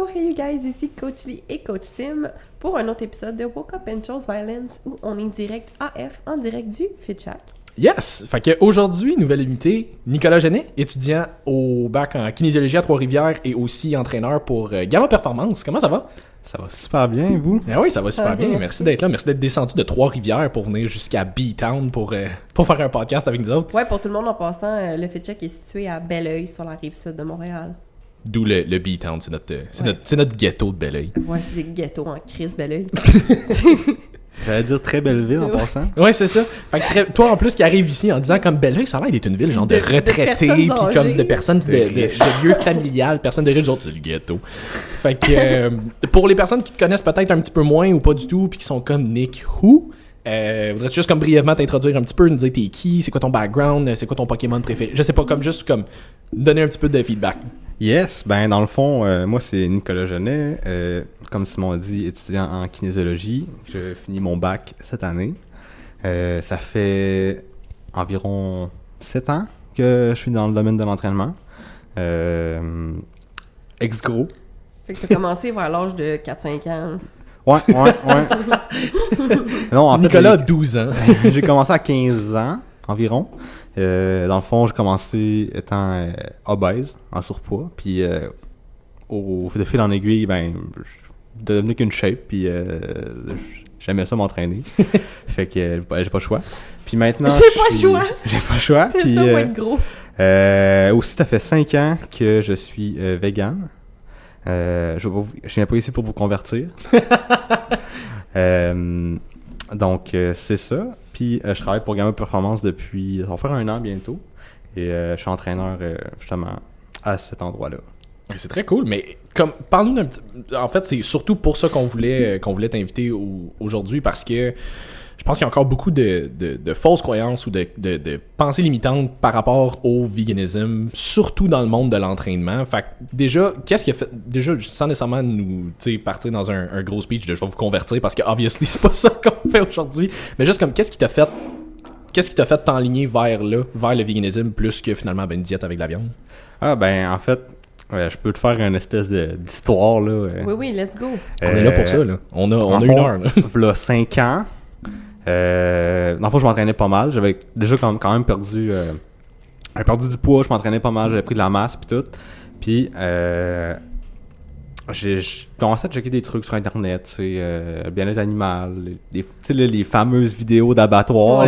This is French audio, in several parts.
So hey you guys, ici Coach Lee et Coach Sim pour un autre épisode de Woke Up and Chose Violence où on est direct AF en direct du FitChack. Yes! Fait que aujourd'hui, nouvelle invitée, Nicolas Genet, étudiant au bac en kinésiologie à Trois-Rivières et aussi entraîneur pour euh, Gamma Performance. Comment ça va? Ça va super bien, vous? Ah oui, ça va super Ah, bien. merci. Merci d'être là. Merci d'être descendu de Trois-Rivières pour venir jusqu'à B-Town pour, euh, pour faire un podcast avec nous autres. Ouais, pour tout le monde en passant, euh, le FitChack est situé à Belleuil sur la rive sud de Montréal. D'où le, le B-Town. C'est notre, c'est Ouais. notre, c'est notre ghetto de Belleuil. Ouais, c'est ghetto en crise Belleuil. J'allais dire très belle ville en Ouais. passant. Ouais, c'est ça. Fait que très- toi, en plus, qui arrive ici en disant comme Belleuil, ça a l'air d'être une ville genre de, retraités, personnes puis comme de personnes de, de, de lieux familiales, personnes de riches, autres, c'est le ghetto. Fait que euh, pour les personnes qui te connaissent peut-être un petit peu moins ou pas du tout, puis qui sont comme Nick Who, euh, voudrais-tu juste comme brièvement t'introduire un petit peu, nous dire t'es qui, c'est quoi ton background, c'est quoi ton Pokémon préféré? Je sais pas, comme juste comme donner un petit peu de feedback. Yes, ben dans le fond, euh, moi c'est Nicolas Genet, euh, comme Simon a dit, étudiant en kinésiologie. Je finis mon bac cette année. Euh, ça fait environ 7 ans que je suis dans le domaine de l'entraînement. Euh, ex-gros. fait que t'as commencé vers l'âge de 4-5 ans. Ouais, ouais, ouais. non, en fait, Nicolas a j'ai- 12 ans. j'ai commencé à 15 ans environ. Euh, dans le fond, j'ai commencé étant euh, obèse, en surpoids. Puis euh, au, de fil en aiguille, ben, je devenais qu'une shape. Puis j'aimais ça m'entraîner. fait que ben, j'ai pas le choix. Puis maintenant. J'ai pas le choix. J'ai pas le choix. Puis ça, être gros. aussi, ça fait 5 ans que je suis vegan. Je, je viens pas ici pour vous convertir. Donc, euh, c'est ça. Puis, euh, je travaille pour Gamma Performance depuis, ça va faire un an bientôt. Et euh, je suis entraîneur, justement, à cet endroit-là. C'est très cool, mais comme parle-nous d'un petit. En fait, c'est surtout pour ça qu'on voulait qu'on voulait t'inviter au- aujourd'hui parce que je pense qu'il y a encore beaucoup de, de- de fausses croyances ou de, de- de pensées limitantes par rapport au veganisme, surtout dans le monde de l'entraînement. Fait que déjà, qu'est-ce qui a fait déjà sans nécessairement nous tu sais, partir dans un, un gros speech de je vais vous convertir parce que obviously c'est pas ça qu'on fait aujourd'hui, mais juste comme qu'est-ce qui t'a fait qu'est-ce qui t'a fait t'enligner vers là, vers le veganisme plus que finalement ben, une diète avec de la viande? Ah, ben, en fait, ouais, je peux te faire une espèce d'histoire, là. euh. Oui, oui, let's go. On est là pour Euh, ça là. On a on a le une fond, heure là. v'là 5 ans. Euh, dans le fond, je m'entraînais pas mal. J'avais déjà quand quand même perdu, euh, perdu du poids, je m'entraînais pas mal, j'avais pris de la masse puis tout. Puis euh, j'ai commencé à checker des trucs sur internet, tu sais, euh, bien-être animal, les, tu sais, les fameuses vidéos d'abattoir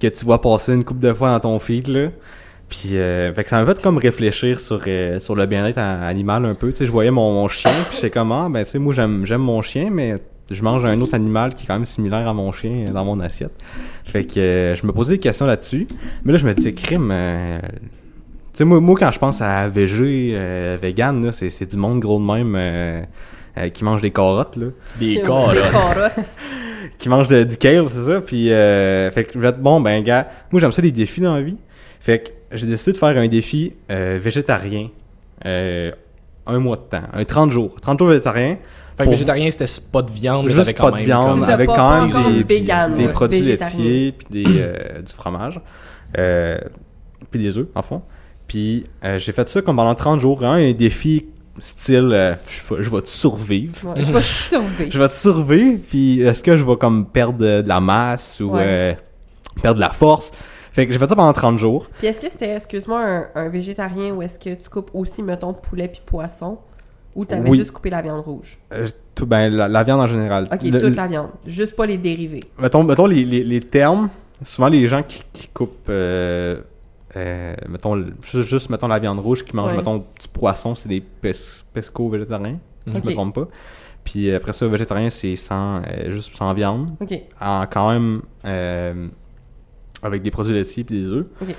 que tu vois passer une couple de fois dans ton feed là. Puis fait que ça m'a fait comme réfléchir sur sur le bien-être animal un peu, tu sais, je voyais mon, mon chien puis j'étais comme ah, ben tu sais moi j'aime j'aime mon chien mais je mange un autre animal qui est quand même similaire à mon chien dans mon assiette. Fait que euh, je me posais des questions là-dessus. Mais là je me disais crime euh, tu sais moi, moi quand je pense à végé euh, vegan là, c'est c'est du monde gros de même euh, euh, qui mange des carottes là Des Des corps là. carottes. qui mange de, du kale, c'est ça. Puis, euh, fait que je vais être bon, ben, gars, moi j'aime ça les défis dans la vie. Fait que j'ai décidé de faire un défi euh, végétarien. euh, un mois de temps, un 30 jours. 30 jours végétarien, Fait que Pour- végétarien, c'était pas de viande, mais juste t'avais quand pas de même viande, comme- avec quand même des, vegan, des ouais, produits laitiers, puis des, euh, du fromage, euh, puis des œufs, en fond. Puis euh, j'ai fait ça comme pendant 30 jours, hein, un défi style, euh, je, vais- je vais te survivre. Ouais, je vais te survivre. Je vais te survivre, puis est-ce que je vais comme perdre de, de la masse ou Ouais. euh, perdre de la force? Fait que j'ai fait ça pendant 30 jours. Puis est-ce que c'était, excuse-moi, un, un végétarien ou est-ce que tu coupes aussi, mettons, poulet puis poisson? Ou t'avais Oui. juste coupé la viande rouge? Euh, tout, ben, la, la viande en général. Ok, Le- toute la viande. Juste pas les dérivés. Mettons, mettons les, les, les termes, souvent les gens qui, qui coupent, euh, euh, mettons, juste, juste, mettons la viande rouge, qui mangent, Ouais. mettons, du poisson, c'est des pes- pesco-végétariens, si je me trompe pas. Puis après ça, végétarien, c'est sans, juste sans viande, Ok. en, quand même avec des produits laitiers puis des œufs. Ok.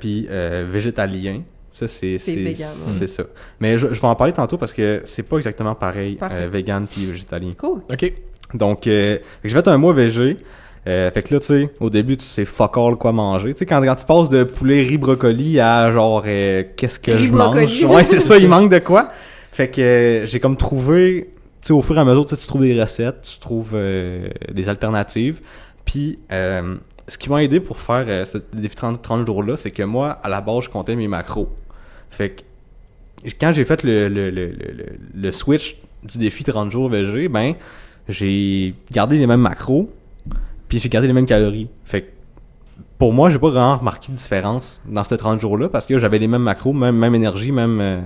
Puis euh, végétalien, ça c'est C'est vegan, ouais. c'est ça. Mais je, je vais en parler tantôt parce que c'est pas exactement pareil, euh, vegan puis végétalien. Cool. Ok. Donc, euh, que j'ai fait un mois végé. Euh, fait que là, tu sais, au début, tu sais fuck all quoi manger. Tu sais, quand, quand tu passes de poulet riz brocoli à genre, euh, qu'est-ce que Riz je brocoli. mange? Ouais, c'est ça, il manque de quoi? Fait que euh, j'ai comme trouvé, tu sais, au fur et à mesure, tu sais, tu trouves des recettes, tu trouves euh, des alternatives. Puis, euh, ce qui m'a aidé pour faire euh, ce défi 30, 30 jours-là, c'est que moi, à la base, je comptais mes macros. Fait que quand j'ai fait le, le, le, le, le switch du défi 30 jours VG, ben, j'ai gardé les mêmes macros, puis j'ai gardé les mêmes calories. Fait que pour moi, j'ai pas vraiment remarqué de différence dans ces 30 jours-là parce que j'avais les mêmes macros, même, même énergie, même, euh,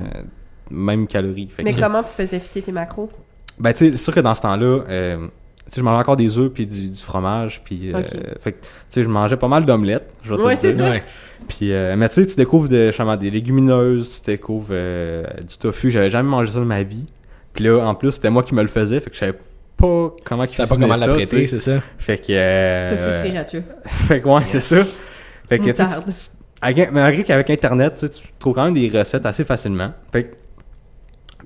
même calories. Fait Mais que- comment tu faisais fitter tes macros? ben, tu sais, c'est sûr que dans ce temps-là, euh, tu sais, je mangeais encore des œufs puis du, du fromage, puis euh, fait que, tu sais, je mangeais pas mal d'omelettes, je vais te Ouais, le c'est dire. Puis, euh, mais tu sais, tu découvres de, justement, des légumineuses, tu découvres euh, du tofu, j'avais jamais mangé ça de ma vie. Puis là, en plus, c'était moi qui me le faisais, fait que je savais pas comment Tu sais pas comment ça, l'apprêter, c'est ça? Fait que... euh, Tofu fait que ouais, c'est ça. Fait que, tu tu- avec- malgré qu'avec Internet, tu sais, tu trouves quand même des recettes assez facilement. Fait que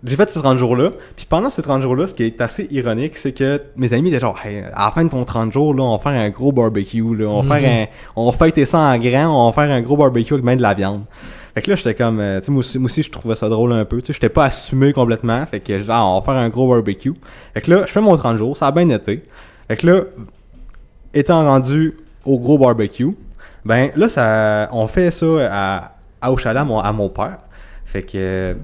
j'ai fait ces 30 jours-là. Puis pendant ces 30 jours-là, ce qui est assez ironique, c'est que mes amis étaient genre, Hey, à la fin de ton 30 jours, là, on va faire un gros barbecue. Là. On, va Mhm. faire un, on va fêter ça en grand, on va faire un gros barbecue avec même de la viande. Fait que là, j'étais comme, euh, tu sais, moi aussi, moi aussi, je trouvais ça drôle un peu. Tu sais, j'étais pas assumé complètement. Fait que, genre, on va faire un gros barbecue. Fait que là, je fais mon 30 jours, ça a bien été. Fait que là, étant rendu au gros barbecue, ben là, ça, on fait ça à, à au chalet à mon, à mon père. Fait que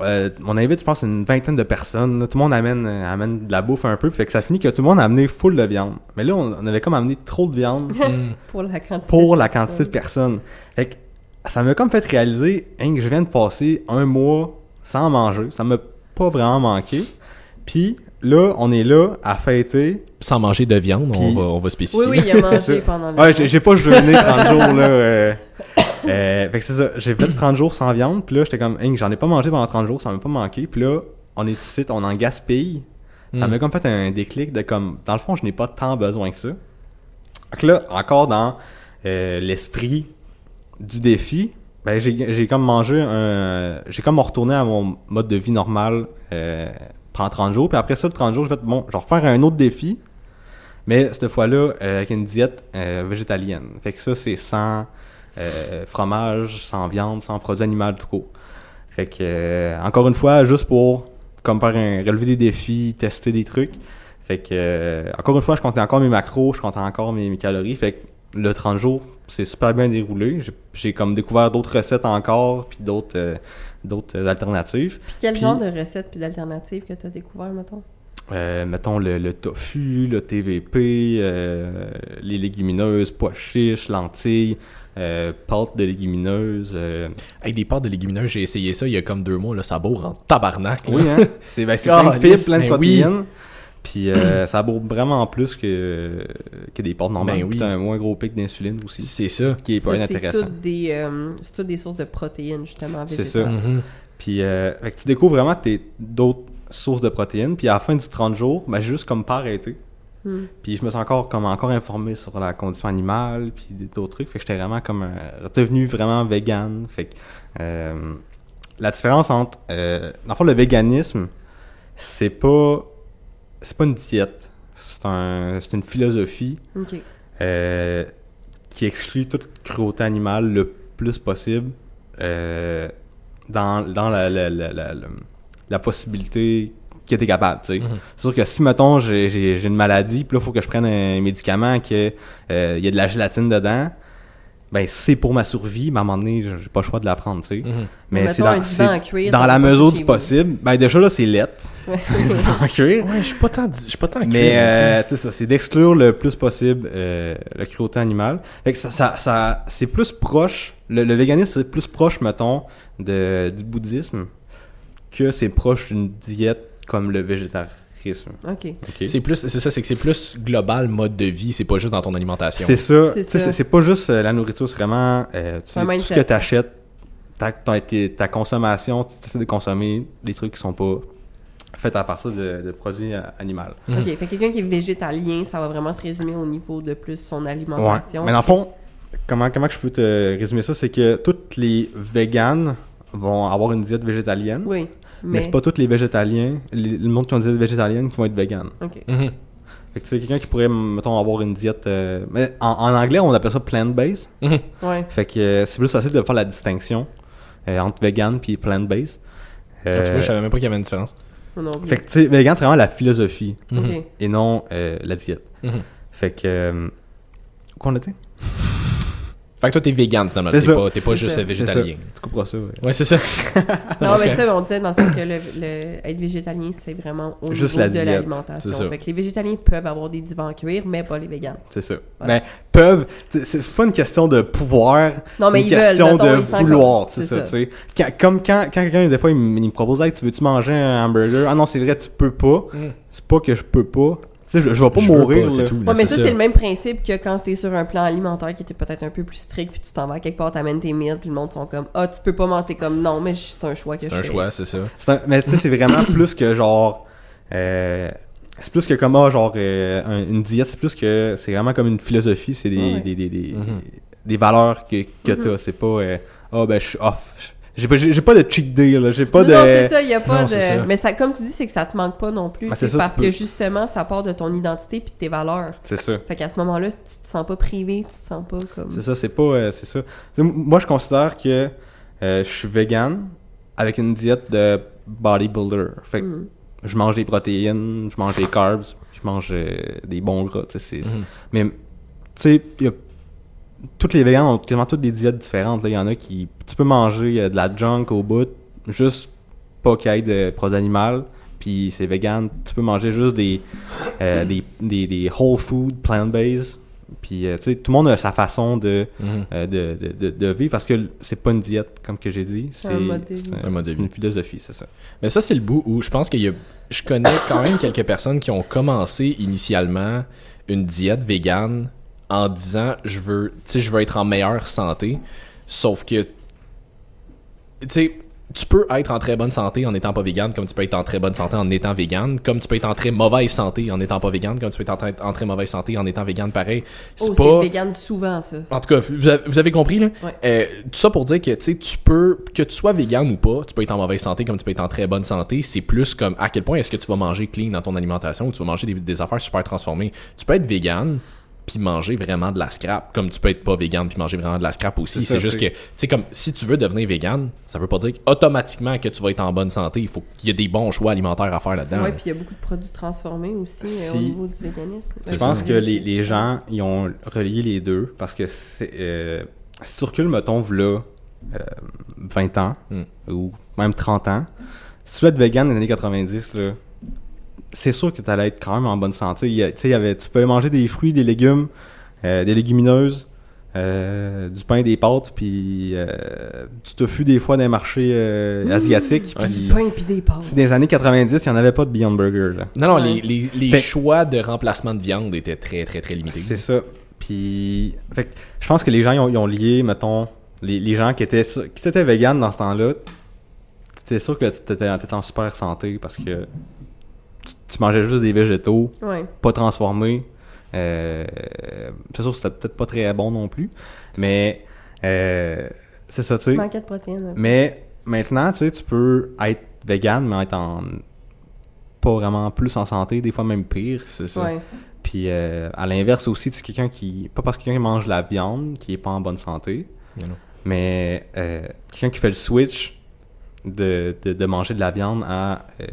euh, on invite, je pense, une vingtaine de personnes. Tout le monde amène, euh, amène de la bouffe un peu. Fait que ça finit que tout le monde a amené full de viande. Mais là, on, on avait comme amené trop de viande. Pour la quantité. pour de la quantité de personnes. personnes. Fait que ça m'a comme fait réaliser hein, que je viens de passer un mois sans manger. Ça m'a pas vraiment manqué. Puis là, on est là à fêter. Sans manger de viande, on va, on va spécifier. Oui, oui, il a mangé pendant le. Ouais, j'ai j'ai pas jeûné 30 jours, là. euh, euh, fait que c'est ça. J'ai fait 30 jours sans viande, puis là, j'étais comme, Hein, j'en ai pas mangé pendant 30 jours, ça m'a pas manqué. Puis là, on est ici, on en gaspille. Ça Mm. m'a comme fait un déclic de comme, dans le fond, je n'ai pas tant besoin que ça. Fait que là, encore dans euh, l'esprit du défi, ben, j'ai j'ai comme mangé un. J'ai comme retourné à mon mode de vie normal euh, pendant 30 jours. Puis après ça, le 30 jours, j'ai fait, bon, je vais refaire un autre défi. Mais cette fois-là, euh, avec une diète euh, végétalienne. Fait que ça, c'est sans euh, fromage, sans viande, sans produits animaux tout court. Fait que, euh, encore une fois, juste pour comme faire un, relever des défis, tester des trucs. Fait que, euh, encore une fois, je comptais encore mes macros, je comptais encore mes, mes calories. Fait que le 30 jours, c'est super bien déroulé. J'ai- comme découvert d'autres recettes encore, puis d'autres euh, d'autres alternatives. Puis quel Puis- genre de recettes puis d'alternatives que tu as découvert, mettons? Euh, mettons le, le tofu, le TVP, les légumineuses, pois chiches, lentilles, euh, pâtes de légumineuses. euh. Avec des pâtes de légumineuses, j'ai essayé ça il y a comme deux mois, là, ça bourre en tabarnak. là. Oui, hein? C'est ben, c'est plein de fibres, plein de ben oui. protéines. Puis euh, ça bourre vraiment plus que, que des pâtes normales. Ben oui. Puis t'as un moins gros pic d'insuline aussi, C'est ça. qui est pas Ça, c'est intéressant. toutes des, euh, c'est toutes des sources de protéines, justement. C'est ça. Mhm. Puis euh, fait que tu découvres vraiment tes d'autres sources de protéines. Puis à la fin du 30 jours, ben, j'ai juste comme pas arrêté. Hmm. Puis je me suis encore comme encore informé sur la condition animale puis d'autres trucs. Fait que j'étais vraiment comme euh, devenu vraiment vegan. Fait que euh, la différence entre euh, dans le fond le véganisme, c'est pas c'est pas une diète. C'est un c'est une philosophie euh, qui exclut toute cruauté animale le plus possible dans, dans la, la, la- la possibilité que tu es capable. tu sais. Mhm. C'est sûr que si, mettons, j'ai une maladie, puis là, il faut que je prenne un médicament que euh, il y a de la gélatine dedans, ben c'est pour ma survie, mais à un moment donné, j'ai pas le choix de la prendre, tu sais. Mhm. Mais c'est un dans, cuir, dans la mesure du vous. possible. Ben déjà là, c'est lettre. Ouais. un divan en cuir. Ouais, je suis pas tant, je suis pas tant Mais euh, tu sais ça, c'est d'exclure le plus possible euh, la cruauté animale. Fait que ça, ça, ça- c'est plus proche. Le, le véganisme c'est plus proche, mettons, de, du bouddhisme que c'est proche d'une diète comme le végétarisme. OK. C'est plus, c'est ça, c'est que c'est plus global mode de vie, c'est pas juste dans ton alimentation. C'est ça. C'est pas juste euh, la nourriture, c'est vraiment euh, tu- tout ce que tu achètes, ta, ta, tes- ta consommation, tu essaies de consommer des trucs qui sont pas faits à partir de, de produits euh, animaux. Mhm. OK. Fait que quelqu'un qui est végétalien, ça va vraiment se résumer au niveau de plus son Ouais. alimentation. Mais dans le fond, comment, comment je peux te résumer ça, c'est que toutes les véganes vont avoir une diète végétalienne, Oui. Mais, Mais. c'est pas tous les végétaliens, les- le monde qui ont une diète végétalienne qui vont être. OK. Mhm. Fait que tu sais, quelqu'un qui pourrait, mettons, avoir une diète... euh, mais en, en anglais, on appelle ça plant-based. Mhm. Ouais. Fait que euh, c'est plus facile de faire la distinction euh, entre vegan puis plant-based. Ah, tu vois, je savais même pas qu'il y avait une différence. Non fait que tu sais, vegan, c'est vraiment la philosophie et non euh, la diète. Mhm. Fait que... Euh, où qu'on était? Fait que toi, t'es vegan finalement. T'es pas, t'es pas C'est juste ça. végétalien. Tu couperas ça, ouais. Ouais, c'est ça. Non, c'est mais ça, on disait dans le fond que le, le- être végétalien, c'est vraiment au Juste niveau la de diète, l'alimentation. Fait que les végétaliens peuvent avoir des divans en cuir, mais pas les végans. C'est ça. Voilà. Ben, peuvent. c'est- pas une question de pouvoir. Non, c'est mais une ils veulent, question mettons, de ils vouloir. C'est c'est ça, ça. tu sais. Quand- Comme quand, quand quelqu'un, des fois, il me, il me propose, hey, tu veux-tu manger un hamburger? Ah non, c'est vrai, tu peux pas. Mm. C'est pas que je peux pas. Sais, je, je vais pas Je mourir, pas, là, mais ça, ça. c'est le même principe que quand t'es sur un plan alimentaire qui était peut-être un peu plus strict, puis tu t'en vas à quelque part, t'amènes tes meals, puis le monde sont comme Ah, tu peux pas manger comme non, mais c'est un choix que C'est je un fais. choix, c'est ça. C'est un- mais tu sais, c'est vraiment plus que genre. euh, c'est plus que comme ah, genre euh, un- une diète, c'est plus que c'est vraiment comme une philosophie, c'est des, Ouais. des, des, des, Mhm. des valeurs que, que Mhm. t'as. C'est pas euh, ah ben je suis off. J'ai pas, j'ai j'ai pas de cheat day là, j'ai pas non, de. non, c'est ça, il y a pas Non, de. c'est ça. Mais ça, comme tu dis, c'est que ça te manque pas non plus. Ah, c'est ça, parce que peux- justement, ça part de ton identité puis de tes valeurs. C'est ça. Fait qu'à ce moment-là, tu te sens pas privé, tu te sens pas comme. C'est ça, c'est pas. euh, c'est ça. Moi, je considère que euh, je suis vegan avec une diète de bodybuilder. Fait que Mm. je mange des protéines, je mange des carbs, je mange euh, des bons gras. tu sais, c'est- Mhm. Mais, tu sais, il y a- toutes les végans ont quasiment toutes des diètes différentes. là. Il y en a qui. Tu peux manger euh, de la junk au bout, juste pas qu'il y ait de produits animaux. Puis c'est vegan. Tu peux manger juste des, euh, des, des, des whole food, plant-based. Puis, euh, tu sais, tout le monde a sa façon de, Mhm. euh, de, de, de, de vivre parce que c'est pas une diète, comme que j'ai dit. C'est un mode de vie. c'est Un mode de c'est vie. une philosophie, c'est ça. Mais ça, c'est le bout où je pense qu'il y a. Je connais quand même quelques personnes qui ont commencé initialement une diète végane en disant je veux, je veux être en meilleure santé. Sauf que, tu sais, tu peux être en très bonne santé en n'étant pas végane, comme tu peux être en très bonne santé en étant végane, comme tu peux être en très mauvaise santé en n'étant pas végane, comme tu peux être en très, en très mauvaise santé en étant végane pareil. C'est Oh, pas. vegan souvent, ça. En tout cas, vous avez, vous avez compris, là? Ouais. Euh, tout ça pour dire que, tu sais, tu peux, que tu sois vegan ou pas, tu peux être en mauvaise santé comme tu peux être en très bonne santé. C'est plus comme à quel point est-ce que tu vas manger clean dans ton alimentation ou tu vas manger des, des affaires super transformées. Tu peux être vegan puis manger vraiment de la scrap, comme tu peux être pas vegan puis manger vraiment de la scrap aussi. C'est juste que, c'est- tu sais, comme si tu veux devenir vegan, ça veut pas dire automatiquement que tu vas être en bonne santé. Il faut qu'il y ait des bons choix alimentaires à faire là-dedans. Ouais, puis il y a beaucoup de produits transformés aussi euh, au Si- niveau du véganisme. Je pense ça. que les, les gens, ils ont relié les deux parce que c'est, euh, si tu recules, mettons, euh, 20 ans Hmm. ou même 30 ans, si tu veux être vegan dans les années 90, là, c'est sûr que tu allais être quand même en bonne santé. Il y a- tu sais, il y avait, tu pouvais manger des fruits, des légumes, euh, des légumineuses, euh, du pain, des pâtes, puis euh, du tofu des fois dans les marchés euh, asiatiques. Ouais, puis- Du pain puis des pâtes. c'est des années 90, il n'y en avait pas de Beyond Burger. Là. Non, non, Ouais. les, les, les Fait- choix de remplacement de viande étaient très, très, très limités. C'est ça. Puis, fait je pense que les gens ils ont, ils ont lié, mettons, les, les gens qui étaient qui étaient véganes dans ce temps-là, c'était sûr que tu étais, en super santé parce que tu, tu mangeais juste des végétaux, Ouais. pas transformés. Euh, c'est sûr que c'était peut-être pas très bon non plus, mais euh, c'est ça, tu sais. De protéines. ouais. Mais maintenant, tu sais, tu peux être vegan, mais être en pas vraiment plus en santé, des fois même pire. C'est ça. Ouais. Puis euh, à l'inverse aussi, c'est quelqu'un qui. Pas parce que quelqu'un qui mange de la viande qui est pas en bonne santé, Non, mais euh, quelqu'un qui fait le switch de, de, de manger de la viande à euh,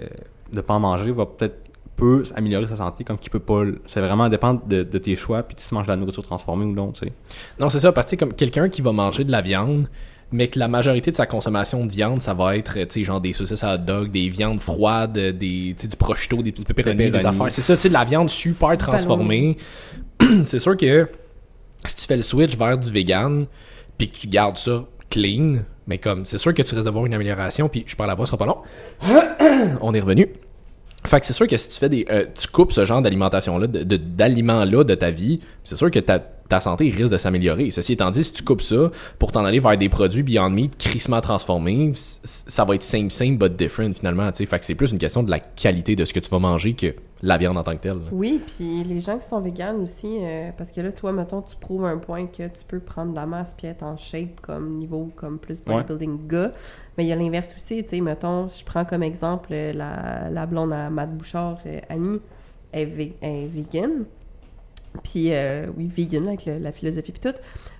de pas en manger va peut-être peut améliorer sa santé comme qu'il peut pas. C'est vraiment dépendre de, de tes choix, puis si tu manges de la nourriture transformée ou non, tu sais. Non, c'est ça, parce que comme quelqu'un qui va manger de la viande, mais que la majorité de sa consommation de viande, ça va être, tu sais, genre des saucisses à hot dog, des viandes froides, des, tu sais, du prosciutto, des petits pepperoni, des affaires. C'est ça, tu sais, de la viande super transformée. c'est sûr que si tu fais le switch vers du vegan, puis que tu gardes ça clean, mais comme, c'est sûr que tu risques d'avoir une amélioration, puis je parle la voix, ce sera pas long. On est revenu. Fait que c'est sûr que si tu fais des. euh, tu coupes ce genre d'alimentation-là, de- de- d'aliments-là de ta vie, c'est sûr que ta, ta santé risque de s'améliorer. Ceci étant dit, si tu coupes ça pour t'en aller vers des produits Beyond Meat crissement transformés, ça va être same, same, but different finalement. tu sais. Fait que c'est plus une question de la qualité de ce que tu vas manger que la viande en tant que telle. là. Oui, puis les gens qui sont véganes aussi, euh, parce que là, toi, mettons, tu prouves un point que tu peux prendre de la masse puis être en shape comme niveau, comme plus bodybuilding gars. Mais il y a l'inverse aussi, tu sais, mettons, je prends comme exemple euh, la, la blonde à Matt Bouchard, euh, Annie, elle est, vé- elle est vegan. Puis, euh, oui, vegan, avec le- la philosophie puis tout.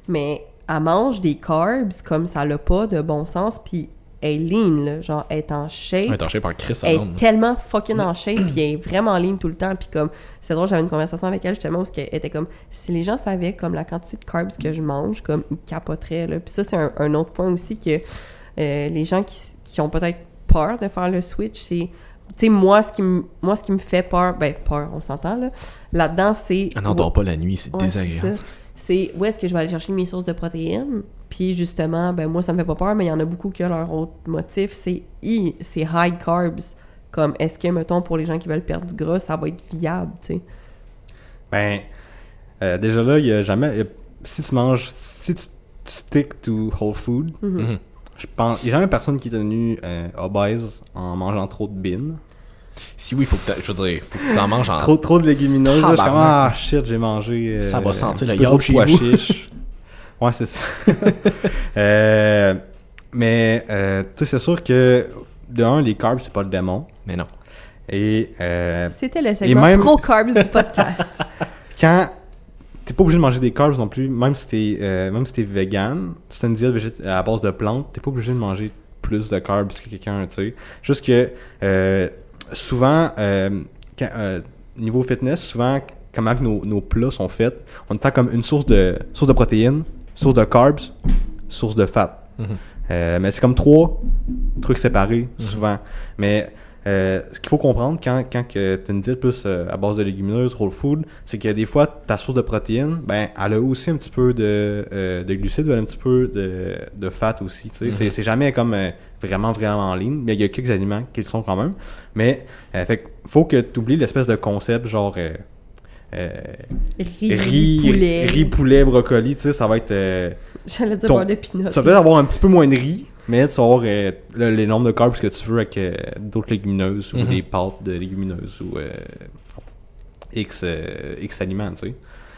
Mais elle mange des carbs comme ça n'a pas de bon sens. Puis, elle est lean, là. Genre, elle est en shape. Ouais, torché par Chris Elle est tellement fucking en shape, puis elle est vraiment lean tout le temps. Puis comme, c'est drôle, j'avais une conversation avec elle justement, parce qu'elle était comme, si les gens savaient comme la quantité de carbs que je mange, comme, ils capoteraient, là. Puis ça, c'est un, un autre point aussi que euh, les gens qui, qui ont peut-être peur de faire le switch, c'est, tu sais, moi, ce qui me, moi, ce qui me fait peur, ben, peur, on s'entend, là. Là-dedans, c'est... Ah non, dort pas la nuit, c'est Ouais, désagréable. C'est où est-ce que je vais aller chercher mes sources de protéines. Puis justement, ben moi, ça me fait pas peur, mais il y en a beaucoup qui ont leur autre motif, c'est hi, c'est high carbs. Comme, est-ce que, mettons, pour les gens qui veulent perdre du gras, ça va être viable, tu sais? Ben, euh, déjà là, il y a jamais. il y a- si tu manges. Si tu, stick to whole food, Mhm. Je pense. Il n'y a jamais personne qui est devenu euh, obèse en mangeant trop de bines. Si oui, faut que t'a- je veux dire, faut que tu en manges en. Trop, trop de légumineuses. là, je suis comme, Tabarnak. ah shit, j'ai mangé. euh, Ça va sentir un le petit peu trop yaourt de chez pois vous. chiches. ouais, c'est ça. Euh, mais, euh, tu sais, c'est sûr que, de un, les carbs, c'est pas le démon. Mais non. Et euh, C'était le segment même- pro carbs du podcast. quand t'es pas obligé de manger des carbs non plus, même si t'es euh, même si t'es vegan, si t'as une diète végét- à base de plantes, t'es pas obligé de manger plus de carbs que quelqu'un, tu sais. Juste que euh, souvent, euh, quand- euh, niveau fitness, souvent comment que nos, nos plats sont faits, on entend comme une source de source de protéines, source de carbs, source de fat. Mhm. Euh, mais c'est comme trois trucs séparés, souvent. Mais euh, ce qu'il faut comprendre quand, quand tu as une diète plus euh, à base de légumineuses, whole food, c'est que des fois, ta source de protéines, ben, elle a aussi un petit peu de, euh, de glucides, elle a un petit peu de, de fat aussi. tu sais. C'est- jamais comme euh, vraiment, vraiment en ligne, mais il y a quelques aliments qui le sont quand même. Mais, euh, fait faut que tu oublies l'espèce de concept genre. euh, euh, riz, riz, poulet. riz, poulet, brocoli, tu sais, ça va être. euh, J'allais dire ton- beurre de pinot. tu vas peut-être avoir un petit peu moins de riz, mais tu vas avoir euh, le- les nombres de carbs que tu veux avec euh, d'autres légumineuses ou Mhm. des pâtes de légumineuses ou euh, X, euh, X aliments, tu sais.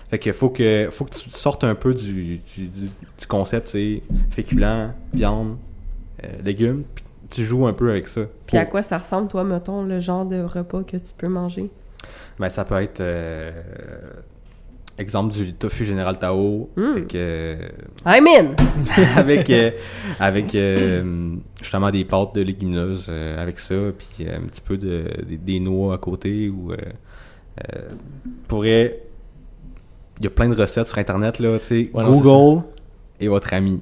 Fait que faut que faut que tu sortes un peu du, du, du- du concept, c'est féculents, viande, euh, légumes, puis tu joues un peu avec ça. Puis à quoi ça ressemble, toi, mettons, le genre de repas que tu peux manger? Ben, ça peut être euh, exemple du tofu général Tao Mm. avec euh, I'm in! avec euh, avec euh, justement des pâtes de légumineuses euh, avec ça puis euh, un petit peu de des, des noix à côté ou euh, euh, pourrait il y a plein de recettes sur internet là tu sais Ouais, non, c'est Google est votre ami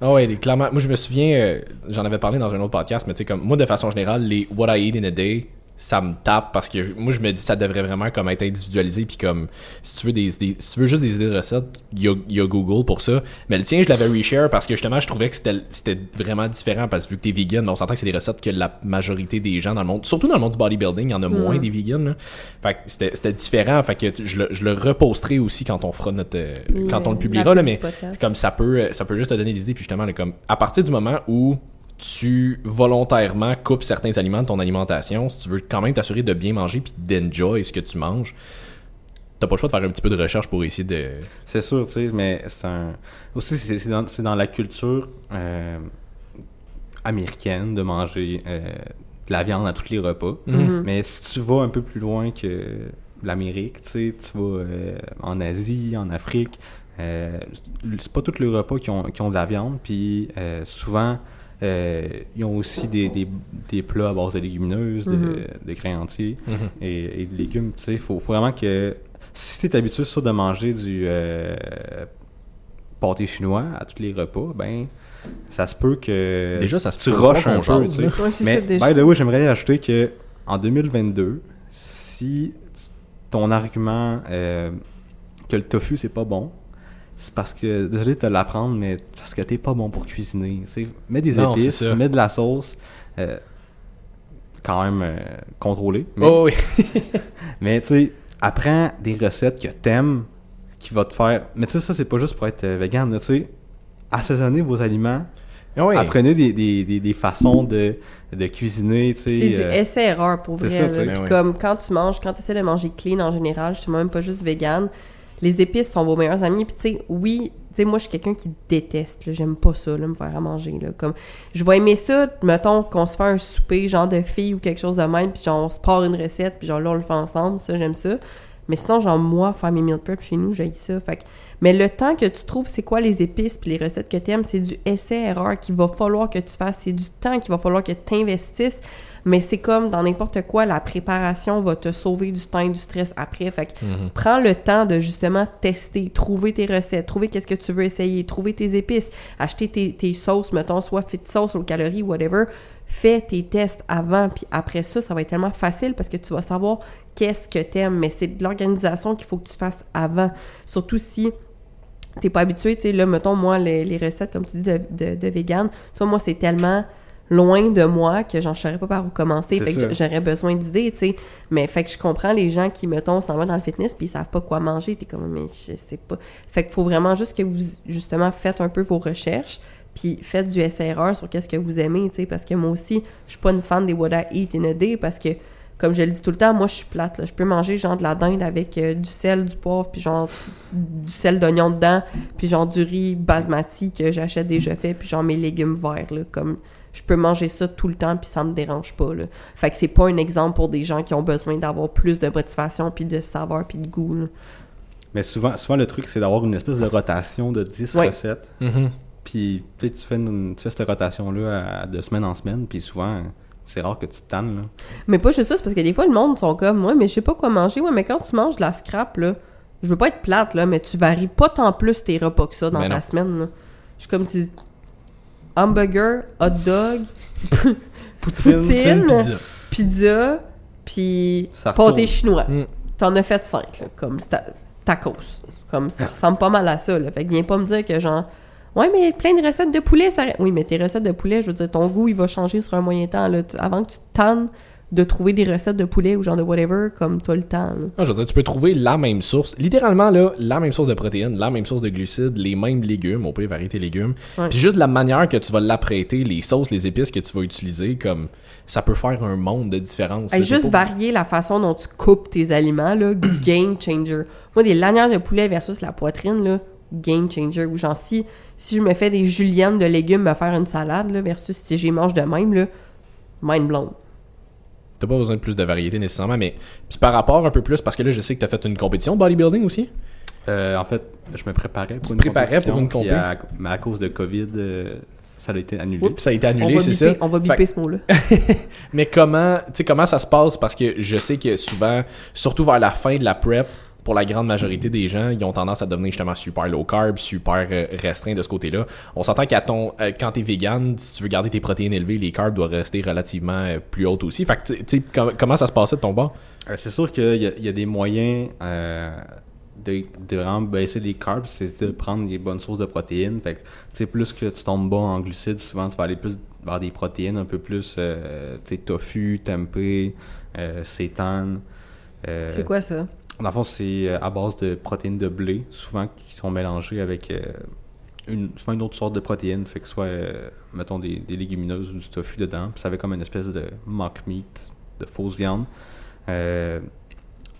Ah ouais, clairement. Moi, je me souviens, euh, j'en avais parlé dans un autre podcast, mais tu sais, comme moi, de façon générale, les What I Eat in a Day, ça me tape parce que moi, je me dis ça devrait vraiment comme être individualisé. Puis comme, si tu veux des, des- si tu veux juste des idées de recettes, il y a, il y a Google pour ça. Mais le tien, je l'avais reshare parce que justement, je trouvais que c'était vraiment différent parce que vu que t'es vegan, on s'entend que c'est des recettes que la majorité des gens dans le monde, surtout dans le monde du bodybuilding, il y en a moins des vegans. Là. Fait que c'était c'était différent. Fait que je le, je le reposterai aussi quand on fera notre. quand on le publiera, là, mais comme ça peut ça peut juste te donner des idées puis justement là, comme à partir du moment où tu volontairement coupes certains aliments de ton alimentation si tu veux quand même t'assurer de bien manger puis d'enjoy ce que tu manges t'as pas le choix de faire un petit peu de recherche pour essayer de c'est sûr tu sais mais c'est un aussi c'est c'est dans, la culture euh, américaine de manger euh, de la viande à tous les repas Mhm. Mais si tu vas un peu plus loin que l'Amérique, tu sais, tu vas euh, en Asie, en Afrique, euh, c'est pas tous les repas qui ont, qui ont de la viande, puis euh, souvent, euh, ils ont aussi des, des, des plats à base de légumineuses, de- de, grains entiers et, et de légumes, tu sais, faut, faut vraiment que... Si tu es habitué sur de manger du euh, pâté chinois à tous les repas, ben... Ça se peut que Déjà, ça se tu rushes un peu, tu sais. Ouais, Mais ça, by the way, j'aimerais ajouter que en 2022, si ton argument euh, que le tofu c'est pas bon, c'est parce que désolé de te l'apprendre, mais parce que t'es pas bon pour cuisiner. tu sais. Mets des Non, épices, mets de la sauce, euh, quand même euh, contrôlée. Mais, oh oui mais tu sais, apprends des recettes que t'aimes, qui va te faire. Mais tu sais, ça c'est pas juste pour être euh, vegan, tu sais. Assaisonnez vos aliments. Ah oui. Apprenez des, des, des, des façons de, de cuisiner. C'est du euh, essai-erreur pour vrai. ça, là. tu sais. Puis Ben comme quand tu manges, quand tu essaies de manger clean en général, je suis même pas juste vegan, les épices sont vos meilleurs amis. Puis tu sais, oui, tu sais, moi je suis quelqu'un qui déteste, j'aime pas ça, là, me faire à manger. Là. Comme, je vais aimer ça, mettons qu'on se fait un souper, genre de filles ou quelque chose de même, puis genre on se part une recette, puis genre là on le fait ensemble, ça j'aime ça. Mais sinon, genre, moi, faire mes meal prep chez nous, j'ai ça. Fait que- Mais le temps que tu trouves c'est quoi les épices puis les recettes que tu aimes, c'est du essai-erreur qu'il va falloir que tu fasses. C'est du temps qu'il va falloir que tu investisses. Mais c'est comme dans n'importe quoi, la préparation va te sauver du temps et du stress après. Fait que Mhm. prends le temps de justement tester, trouver tes recettes, trouver qu'est-ce que tu veux essayer, trouver tes épices, acheter tes, tes sauces, mettons, soit fit sauce aux calories, whatever. Fais tes tests avant, puis après ça, ça va être tellement facile parce que tu vas savoir qu'est-ce que t'aimes. Mais c'est de l'organisation qu'il faut que tu fasses avant. Surtout si t'es pas habitué, tu sais, là, mettons, moi, les, les recettes, comme tu dis, de, de, de vegan, tu vois, moi, c'est tellement loin de moi que j'en saurais pas par où commencer. Fait que j'aurais besoin d'idées, tu sais. Mais fait que je comprends les gens qui, mettons, s'en vont dans le fitness puis ils savent pas quoi manger. T'es comme, mais je sais pas. Fait qu'il faut vraiment juste que vous, justement, faites un peu vos recherches puis faites du SRR sur qu'est-ce que vous aimez, tu sais. Parce que moi aussi, je suis pas une fan des What I Eat in a Day parce que, comme je le dis tout le temps, moi, je suis plate, là. Je peux manger, genre, de la dinde avec euh, du sel, du poivre, puis genre, du sel d'oignon dedans, puis genre, du riz basmati que j'achète déjà fait, puis genre, mes légumes verts, là. Comme, je peux manger ça tout le temps puis ça me dérange pas là. Fait que c'est pas un exemple pour des gens qui ont besoin d'avoir plus de motivation puis de saveur puis de goût là. Mais souvent, souvent le truc, c'est d'avoir une espèce de rotation de 10 Ouais. recettes. Mhm. Puis peut-être tu fais, une- tu fais cette rotation-là à- de semaine en semaine. Puis souvent, c'est rare que tu te tannes. Là. Mais pas juste ça, c'est parce que des fois le monde sont comme ouais mais je sais pas quoi manger. Ouais mais quand tu manges de la scrap là, je veux pas être plate là, mais tu varies pas tant plus tes repas que ça dans Mais ta non. semaine là. Je suis comme tu hamburger, hot dog, Poutine. Poutine. pizza. pizza, puis pâté chinois. Mm. T'en as fait cinq, là, comme tacos. Comme ça ressemble pas mal à ça, là. Fait que viens pas me dire que genre, ouais, mais plein de recettes de poulet, ça. Oui, mais tes recettes de poulet, je veux dire, ton goût, il va changer sur un moyen temps, là. Tu- Avant que tu te tannes de trouver des recettes de poulet ou genre de whatever, comme toi le temps, là. Ah, je veux dire, tu peux trouver la même source, littéralement là, la même source de protéines, la même source de glucides, les mêmes légumes, on peut varier tes légumes. Ouais. Puis juste la manière que tu vas l'apprêter, les sauces, les épices que tu vas utiliser, comme ça peut faire un monde de différence. Hey, juste pas- varier la façon dont tu coupes tes aliments, là, game changer. Moi, des lanières de poulet versus la poitrine, là, game changer. Ou genre, si, si je me fais des juliennes de légumes, me faire une salade, là, versus si j'y mange de même, là, mind blown. T'as pas besoin de plus de variété nécessairement, mais puis par rapport un peu plus, parce que là, je sais que t'as fait une compétition de bodybuilding aussi. Euh, en fait, je me préparais pour une préparais pour une compétition, à- mais à cause de COVID, euh, ça a été annulé. Oups, ça a été annulé, c'est ça? on va Fait- biper ce mot-là. Mais comment, tu sais, comment ça se passe? Parce que je sais que souvent, surtout vers la fin de la prep, pour la grande majorité des gens, ils ont tendance à devenir justement super low carb, super euh, restreint de ce côté-là. On s'entend qu'à ton, euh, quand t'es vegan, si tu veux garder tes protéines élevées, les carbs doivent rester relativement euh, plus hautes aussi. Fait que, tu sais, com- comment ça se passait de ton bord? Euh, c'est sûr qu'il y, a- il y a des moyens euh, de, de vraiment baisser les carbs, c'est de prendre des bonnes sources de protéines. Fait que, tu sais, plus que tu tombes bas en glucides, souvent tu vas aller plus vers des protéines un peu plus, euh, tu sais, tofu, tempeh, euh, seitan. Euh, C'est quoi ça? Dans le fond, c'est euh, à base de protéines de blé, souvent qui sont mélangées avec euh, une, souvent une autre sorte de protéines, fait que soit, euh, mettons, des, des légumineuses ou du tofu dedans. Puis ça avait comme une espèce de mock meat, de fausse viande. Euh,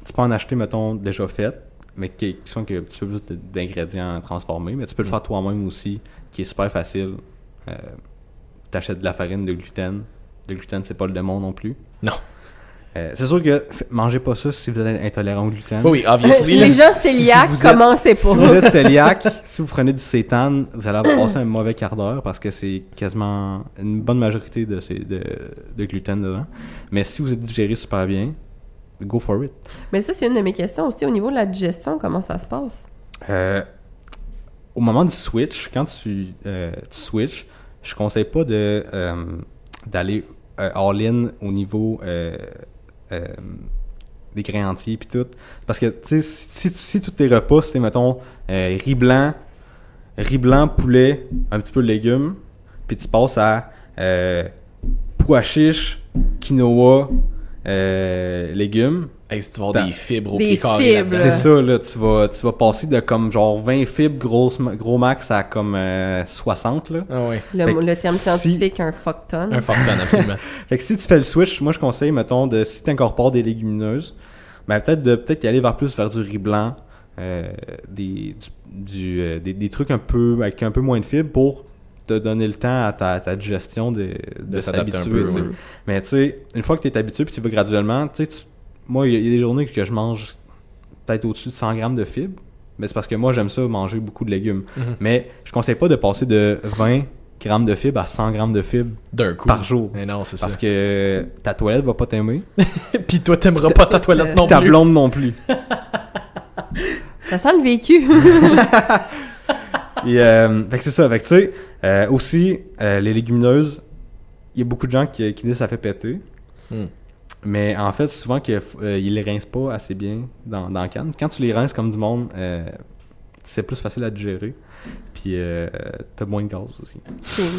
tu peux en acheter, mettons, déjà fait, mais qui, qui sont un petit peu plus d'ingrédients transformés, mais tu peux le Mm. faire toi-même aussi, qui est super facile. Euh, T'achètes de la farine, de gluten. Le gluten, c'est pas le démon non plus. Non. Euh, c'est sûr que mangez pas ça si vous êtes intolérant au gluten. Oui, obviously. les gens cœliaques, si commencez Si vous pas. êtes cœliaque, si vous prenez du sétan, vous allez passer un mauvais quart d'heure parce que c'est quasiment une bonne majorité de, ces, de, de gluten dedans. Mais si vous êtes digéré super bien, go for it. Mais ça, c'est une de mes questions aussi. Au niveau de la digestion, comment ça se passe? Euh, au moment du switch, quand tu, euh, tu switches, je conseille pas de euh, d'aller euh, all-in au niveau euh, des grains entiers puis tout. Parce que, si, si, si tous tes repas, c'était, mettons, euh, riz blanc, riz blanc, poulet, un petit peu de légumes, puis tu passes à euh, pois chiches, quinoa, euh, légumes, Hey, si tu vas avoir des fibres au Des pied carré c'est ça, là, tu vas, tu vas passer de comme genre 20 fibres gros, gros max à comme euh, 60, là. Ah. Le, terme si- scientifique, un fuck ton. Un fuck ton, absolument. Fait que si tu fais le switch, moi je conseille, mettons, de si tu incorpores des légumineuses, ben peut-être de peut-être y aller vers plus vers du riz blanc, euh, des, du, du, euh, des, des trucs un peu avec un peu moins de fibres pour te donner le temps à ta, ta digestion de, de, De s'adapter un s'habituer. Mais tu sais, une fois que tu es habitué puis tu vas graduellement, tu sais, tu- moi il y, a- il y a des journées que je mange peut-être au-dessus de 100 grammes de fibres. Mais c'est parce que moi, j'aime ça, manger beaucoup de légumes. Mhm. Mais je conseille pas de passer de 20 grammes de fibres à 100 grammes de fibres D'un coup. par jour. Mais non, c'est ça. Parce que ta toilette va pas t'aimer. Puis toi, t'aimeras pas ta toilette non ta plus. blonde non plus. Ça sent le vécu. Et, euh, fait que c'est ça. Fait que tu sais, euh, aussi, euh, les légumineuses, il y a beaucoup de gens qui, qui disent que ça fait péter. Hmm. Mais en fait, souvent, que, euh, ils les rincent pas assez bien dans, dans la canne. Quand tu les rinces comme du monde, euh, c'est plus facile à digérer. Puis euh, t'as moins de gaz aussi.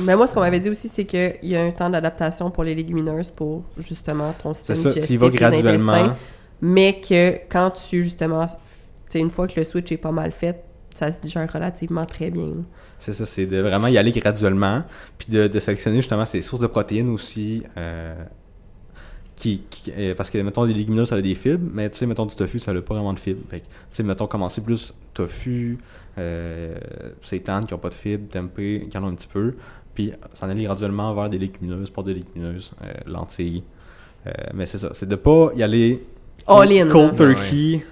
Mais moi, ce qu'on m'avait dit aussi, c'est qu'il y a un temps d'adaptation pour les légumineuses pour justement ton système ça. digestif, tes graduellement. Mais que quand tu, justement, tu une fois que le switch est pas mal fait, ça se digère relativement très bien. C'est ça, c'est de vraiment y aller graduellement, puis de, de sélectionner justement ces sources de protéines aussi, euh, qui, qui- euh, parce que, mettons, des légumineuses, ça a des fibres, mais tu sais, mettons, du tofu, ça n'a pas vraiment de fibres. Fait tu sais, mettons, commencer plus tofu, euh, seitan, qui n'ont pas de fibres, tempeh, qui en ont un petit peu, puis s'en aller graduellement vers des légumineuses, pas des légumineuses, euh, lentilles. Euh, mais c'est ça, c'est de pas y aller All in. cold turkey,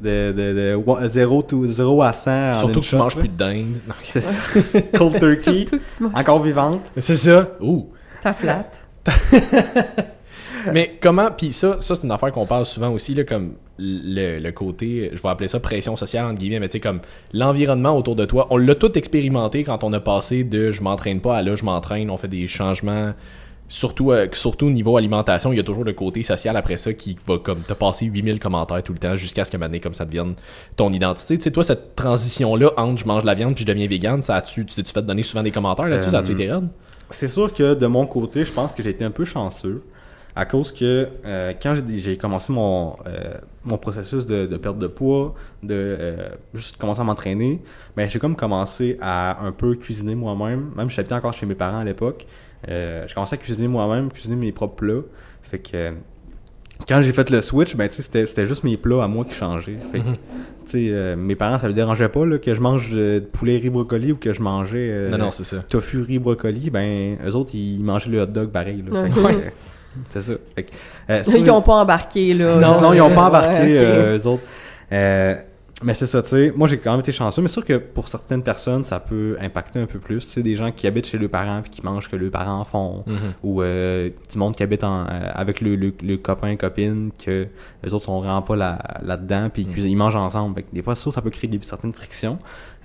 de, de, de, wa- 0, to, 0 à 100 en Surtout que tu shot, manges là. plus de dinde. C'est ça. Cold turkey. Surtout que tu manges Encore vivante. C'est ça. Ouh. ta flatte. Mais comment, puis ça, ça c'est une affaire qu'on parle souvent aussi, là, comme le, le côté, je vais appeler ça pression sociale, entre guillemets, mais tu sais, comme l'environnement autour de toi, on l'a tout expérimenté quand on a passé de je m'entraîne pas à là, je m'entraîne, on fait des changements, surtout, euh, surtout au niveau alimentation, il y a toujours le côté social après ça qui va comme te passer 8000 commentaires tout le temps jusqu'à ce que maintenant comme ça devienne ton identité. Tu sais, toi, cette transition-là entre je mange de la viande puis je deviens vegan, ça a-tu, tu t'es-tu fait donner souvent des commentaires là-dessus, ça a-tu Euh, été raide? C'est sûr que de mon côté, je pense que j'ai été un peu chanceux. À cause que euh, quand j'ai- j'ai commencé mon, euh, mon processus de, de perte de poids, de euh, juste commencer à m'entraîner, ben, j'ai comme commencé à un peu cuisiner moi-même. Même j'habitais encore chez mes parents à l'époque. Euh, j'ai commencé à cuisiner moi-même, cuisiner mes propres plats. Fait que euh, quand j'ai fait le switch, ben, tu sais, c'était c'était juste mes plats à moi qui changeaient. Fait que, Mhm. tu sais, euh, mes parents, ça les dérangeait pas là, que je mange euh, de poulet riz brocoli ou que je mangeais euh, non, non, c'est ça. tofu riz brocoli, ben, eux autres, ils mangeaient le hot dog pareil. Là. Fait que, c'est ça. Fait que, euh, qui n'ont pas embarqué, là. Non, non, ils n'ont pas embarqué, Ouais, ok. euh, eux autres. Euh, mais c'est ça, tu sais. Moi, j'ai quand même été chanceux, mais c'est sûr que pour certaines personnes, ça peut impacter un peu plus. Tu sais, des gens qui habitent chez leurs parents puis qui mangent ce que leurs parents font. Mhm. Ou euh, du monde qui habite en, euh, avec le, le, le copain, copine, que les autres sont vraiment pas là- là-dedans, puis ils, Mm. cuisinent- ils mangent ensemble. Fait que des fois, ça, ça peut créer des, certaines frictions.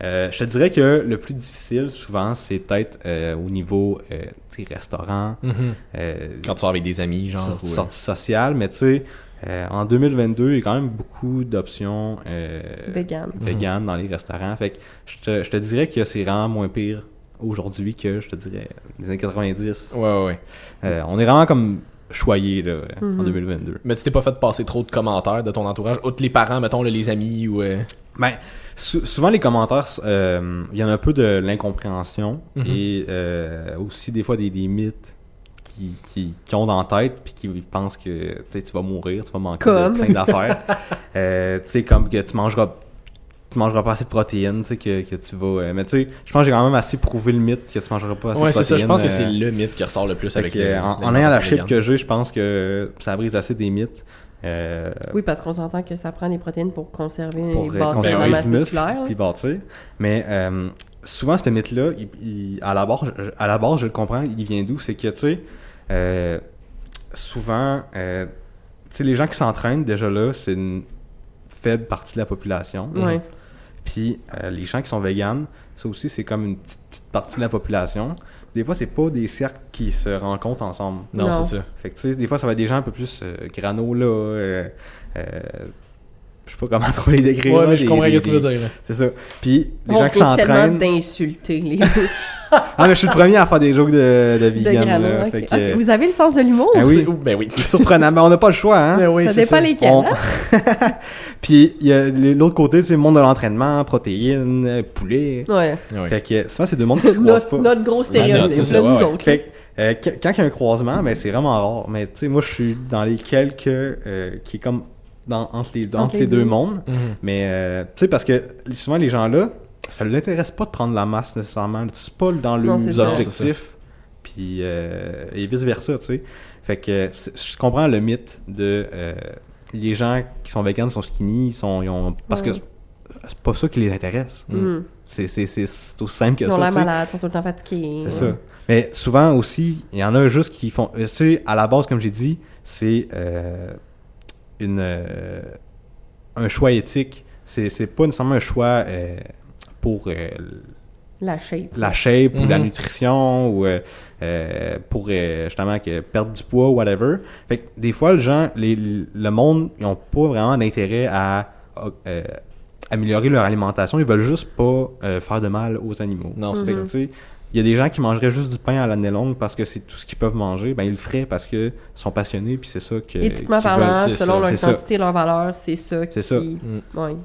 Euh, je te dirais que le plus difficile, souvent, c'est peut-être euh, au niveau euh, tu sais, restaurant, Mhm. euh, Quand tu sors avec des amis, genre. sortie sociale, mais tu sais, euh, en 2022, il y a quand même beaucoup d'options euh, Vegan. véganes dans les restaurants. Fait que je te, je te dirais que c'est vraiment moins pire aujourd'hui que, je te dirais, les années 90. Ouais, ouais, ouais. Euh, on est vraiment comme choyé là, en Mhm. 2022. Mais tu t'es pas fait passer trop de commentaires de ton entourage, outre les parents, mettons, les amis ou. euh, Ben, sou- souvent les commentaires, euh, il y en a un peu de l'incompréhension Mhm. et euh, aussi des fois des, des mythes qui, qui, qui ont dans la tête puis qui pensent que tu vas mourir, tu vas manquer Comme. de plein d'affaires. Euh, tu sais, comme que tu mangeras tu mangeras pas assez de protéines, tu sais, que, que tu vas... euh, mais tu sais, je pense que j'ai quand même assez prouvé le mythe que tu mangeras pas assez Ouais, de c'est ça. protéines. Je pense que euh, c'est le mythe qui ressort le plus avec que, le- en, en ayant la chip que j'ai, je pense que ça brise assez des mythes. Euh, Oui, parce qu'on s'entend que ça prend des protéines pour conserver pour et euh, bâtir la masse musculaire. puis bâtir. Mais euh, souvent, ce mythe-là, à, la base, à la base, je le comprends, il vient d'où? C'est que, tu sais, euh, souvent, euh, tu sais, les gens qui s'entraînent, déjà là, c'est une faible partie de la population. Ouais. Puis euh, les gens qui sont véganes, ça aussi, c'est comme une petite, petite partie de la population. Des fois, c'est pas des cercles qui se rencontrent ensemble. Non, Non. c'est ça. Fait que, tu sais, des fois, ça va être des gens un peu plus euh, granola, euh, euh, je sais pas comment trop les décrire. Ouais, là, mais je des- comprends ce que tu veux dire. C'est ça. Puis, les On gens qui tellement s'entraînent. d'insulter les Ah, mais je suis le premier à faire des jokes de, de de vegan. là, fait que- Vous avez le sens de l'humour? Ah oui. C'est- Ben oui. C'est surprenant, mais on n'a pas le choix, hein. Ben oui, ça dépend lesquels. On- hein? Puis, il y a les- l'autre côté, c'est le monde de l'entraînement, protéines, poulet. Ouais. Fait que souvent, c'est deux mondes qui se croisent pas. Notre, gros stéréotype, ça, là, nous ouais. autres. Fait que, euh, qu- quand il y a un croisement, ben, c'est vraiment rare. Mais tu sais, moi, je suis dans les quelques euh, qui est comme dans, entre les, entre les deux mondes. Mhm. Mais euh, tu sais, parce que souvent, les gens-là, ça ne leur intéresse pas de prendre la masse nécessairement. C'est pas dans leurs ça. objectifs. Puis, euh, et vice-versa, tu sais. Fait que je comprends le mythe de. euh, les gens qui sont véganes sont skinny, ils sont, ils ont, parce Ouais. que c'est pas ça qui les intéresse. Mhm. C'est, aussi simple que Ils ont ça. l'air malades, ils sont tout le temps fatigués. C'est ça. Mais souvent aussi, il y en a juste qui font. euh, Tu sais, à la base, comme j'ai dit, c'est euh, une, euh, un choix éthique. C'est, c'est pas nécessairement un choix euh, pour euh, La shape. la shape ou la Mhm. nutrition ou pour euh, justement que perdre du poids ou whatever. Fait que des fois, les gens, les, le monde, ils ont pas vraiment d'intérêt à euh, améliorer leur alimentation. Ils veulent juste pas euh, faire de mal aux animaux. Non, c'est Fait que, il y a des gens qui mangeraient juste du pain à l'année longue parce que c'est tout ce qu'ils peuvent manger. Ben, ils le feraient parce qu'ils sont passionnés puis c'est ça que. Éthiquement parlant, c'est selon ça, leur et leur valeur, c'est ça qui... C'est ça. Mm. Ouais.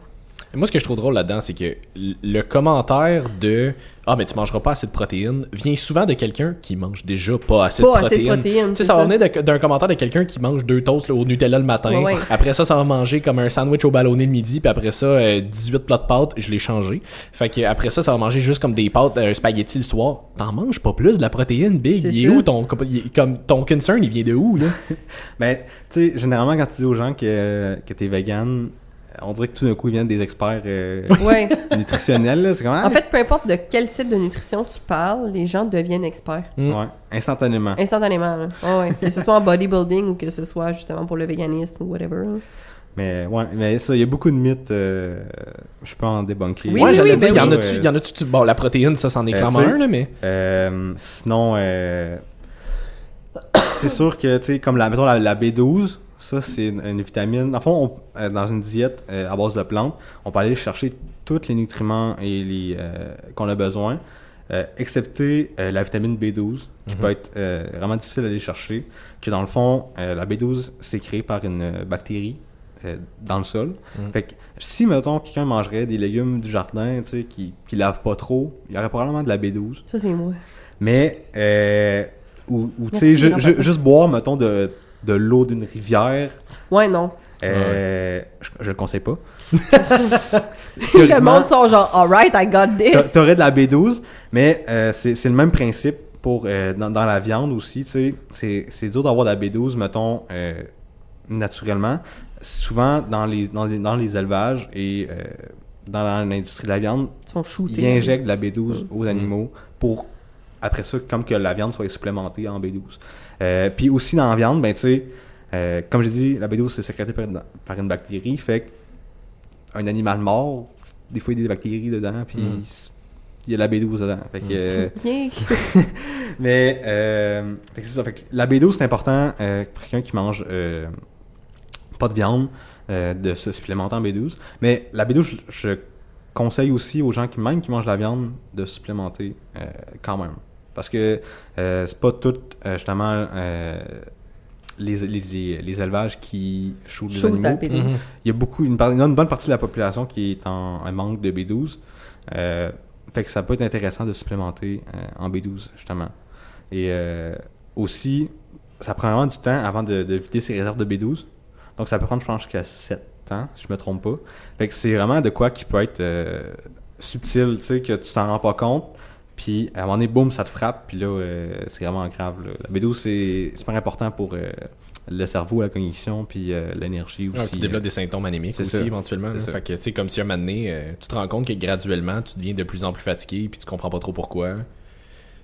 Moi, ce que je trouve drôle là-dedans, c'est que le commentaire de Ah, mais tu mangeras pas assez de protéines vient souvent de quelqu'un qui mange déjà pas assez Pas de assez de protéines. Tu sais, ça va ça. venir de- d'un commentaire de quelqu'un qui mange deux toasts là, au Nutella le matin. Ouais, ouais. Après ça, ça va manger comme un sandwich au ballonné le midi. Puis après ça, euh, 18 plats de pâtes, je l'ai changé. Fait que après ça, ça va manger juste comme des pâtes, un spaghetti le soir. T'en manges pas plus de la protéine, Big. C'est Il est où ton, il est comme, ton concern, il vient de où, là? Ben, tu sais, généralement, quand tu dis aux gens que, que t'es vegan, on dirait que tout d'un coup, ils viennent des experts euh, Ouais. nutritionnels. là. C'est comme, ah, En fait, peu importe de quel type de nutrition tu parles, les gens deviennent experts. Mm. Ouais, instantanément. Instantanément, là. Ouais. Que ce soit en bodybuilding ou que ce soit justement pour le véganisme ou whatever. là. Mais ouais, mais ça, il y a beaucoup de mythes. euh, je peux en débunker. Oui, ouais, oui, j'allais oui, dire, ben y en oui. a-tu, y en a-tu, tu- bon, la protéine, ça, c'en est Euh, clairement un, là, mais. Euh, sinon, euh, c'est sûr que, tu sais, comme la, mettons, la, la B12, ça, c'est une, une vitamine. En fond, on- euh, dans une diète euh, à base de plantes, on peut aller chercher tous les nutriments et les euh, qu'on a besoin, euh, excepté euh, la vitamine B12, qui Mhm. peut être euh, vraiment difficile à aller chercher. Que dans le fond, euh, la B12, c'est créé par une bactérie euh, dans le sol. Mhm. Fait que si, mettons, quelqu'un mangerait des légumes du jardin, tu sais, qui, qui lavent pas trop, il y aurait probablement de la B12. Ça, c'est moi. Mais, euh, ou, ou, tu sais, ju- Jean-Paul. ju- juste boire, mettons, de, de l'eau d'une rivière, Ouais, non. euh, je, je le conseille pas. le monde sont genre, alright, I got this. T'aurais de la B12, mais euh, c'est le même principe pour euh, dans, dans la viande aussi. C'est- dur d'avoir de la B12, mettons, euh, naturellement. Souvent, dans les, dans les, dans les élevages et euh, dans l'industrie de la viande, Ils sont shootés. ils injectent de la B12 aux animaux pour, après ça, comme que la viande soit supplémentée en B12. Euh, puis aussi dans la viande, ben tu sais, euh, comme j'ai dit, la B12 c'est sécrété par une, par une bactérie, fait un animal mort, des fois il y a des bactéries dedans, puis Mm. il y a la B12 dedans. Fait que, euh, Yeah. mais fait que ça. Fait que la B12 c'est important pour quelqu'un qui mange pas de viande de se supplémenter en B12. Mais la B12, je, je conseille aussi aux gens qui même qui mangent de la viande de se supplémenter euh, quand même. Parce que euh, c'est pas tout euh, justement euh, les, les, les, les élevages qui shootent les animaux. B12. Mhm. Il y a beaucoup, une, a une bonne partie de la population qui est en manque de B12. Euh, fait que ça peut être intéressant de supplémenter euh, en B12, justement. Et euh, aussi, ça prend vraiment du temps avant de, de vider ses réserves de B12. Donc ça peut prendre, je pense, jusqu'à 7 ans, si je me trompe pas. Fait que c'est vraiment de quoi qui peut être subtil, tu sais, que tu t'en rends pas compte. Puis à un moment donné, boum, ça te frappe. Puis là, euh, c'est vraiment grave. là. La B12, c'est super important pour euh, le cerveau, la cognition, puis euh, l'énergie aussi. Ouais, tu développes des symptômes anémiques C'est aussi ça. éventuellement. C'est ça. Fait que tu sais, comme si un moment donné, euh, tu te rends compte que graduellement, tu deviens de plus en plus fatigué puis tu comprends pas trop pourquoi.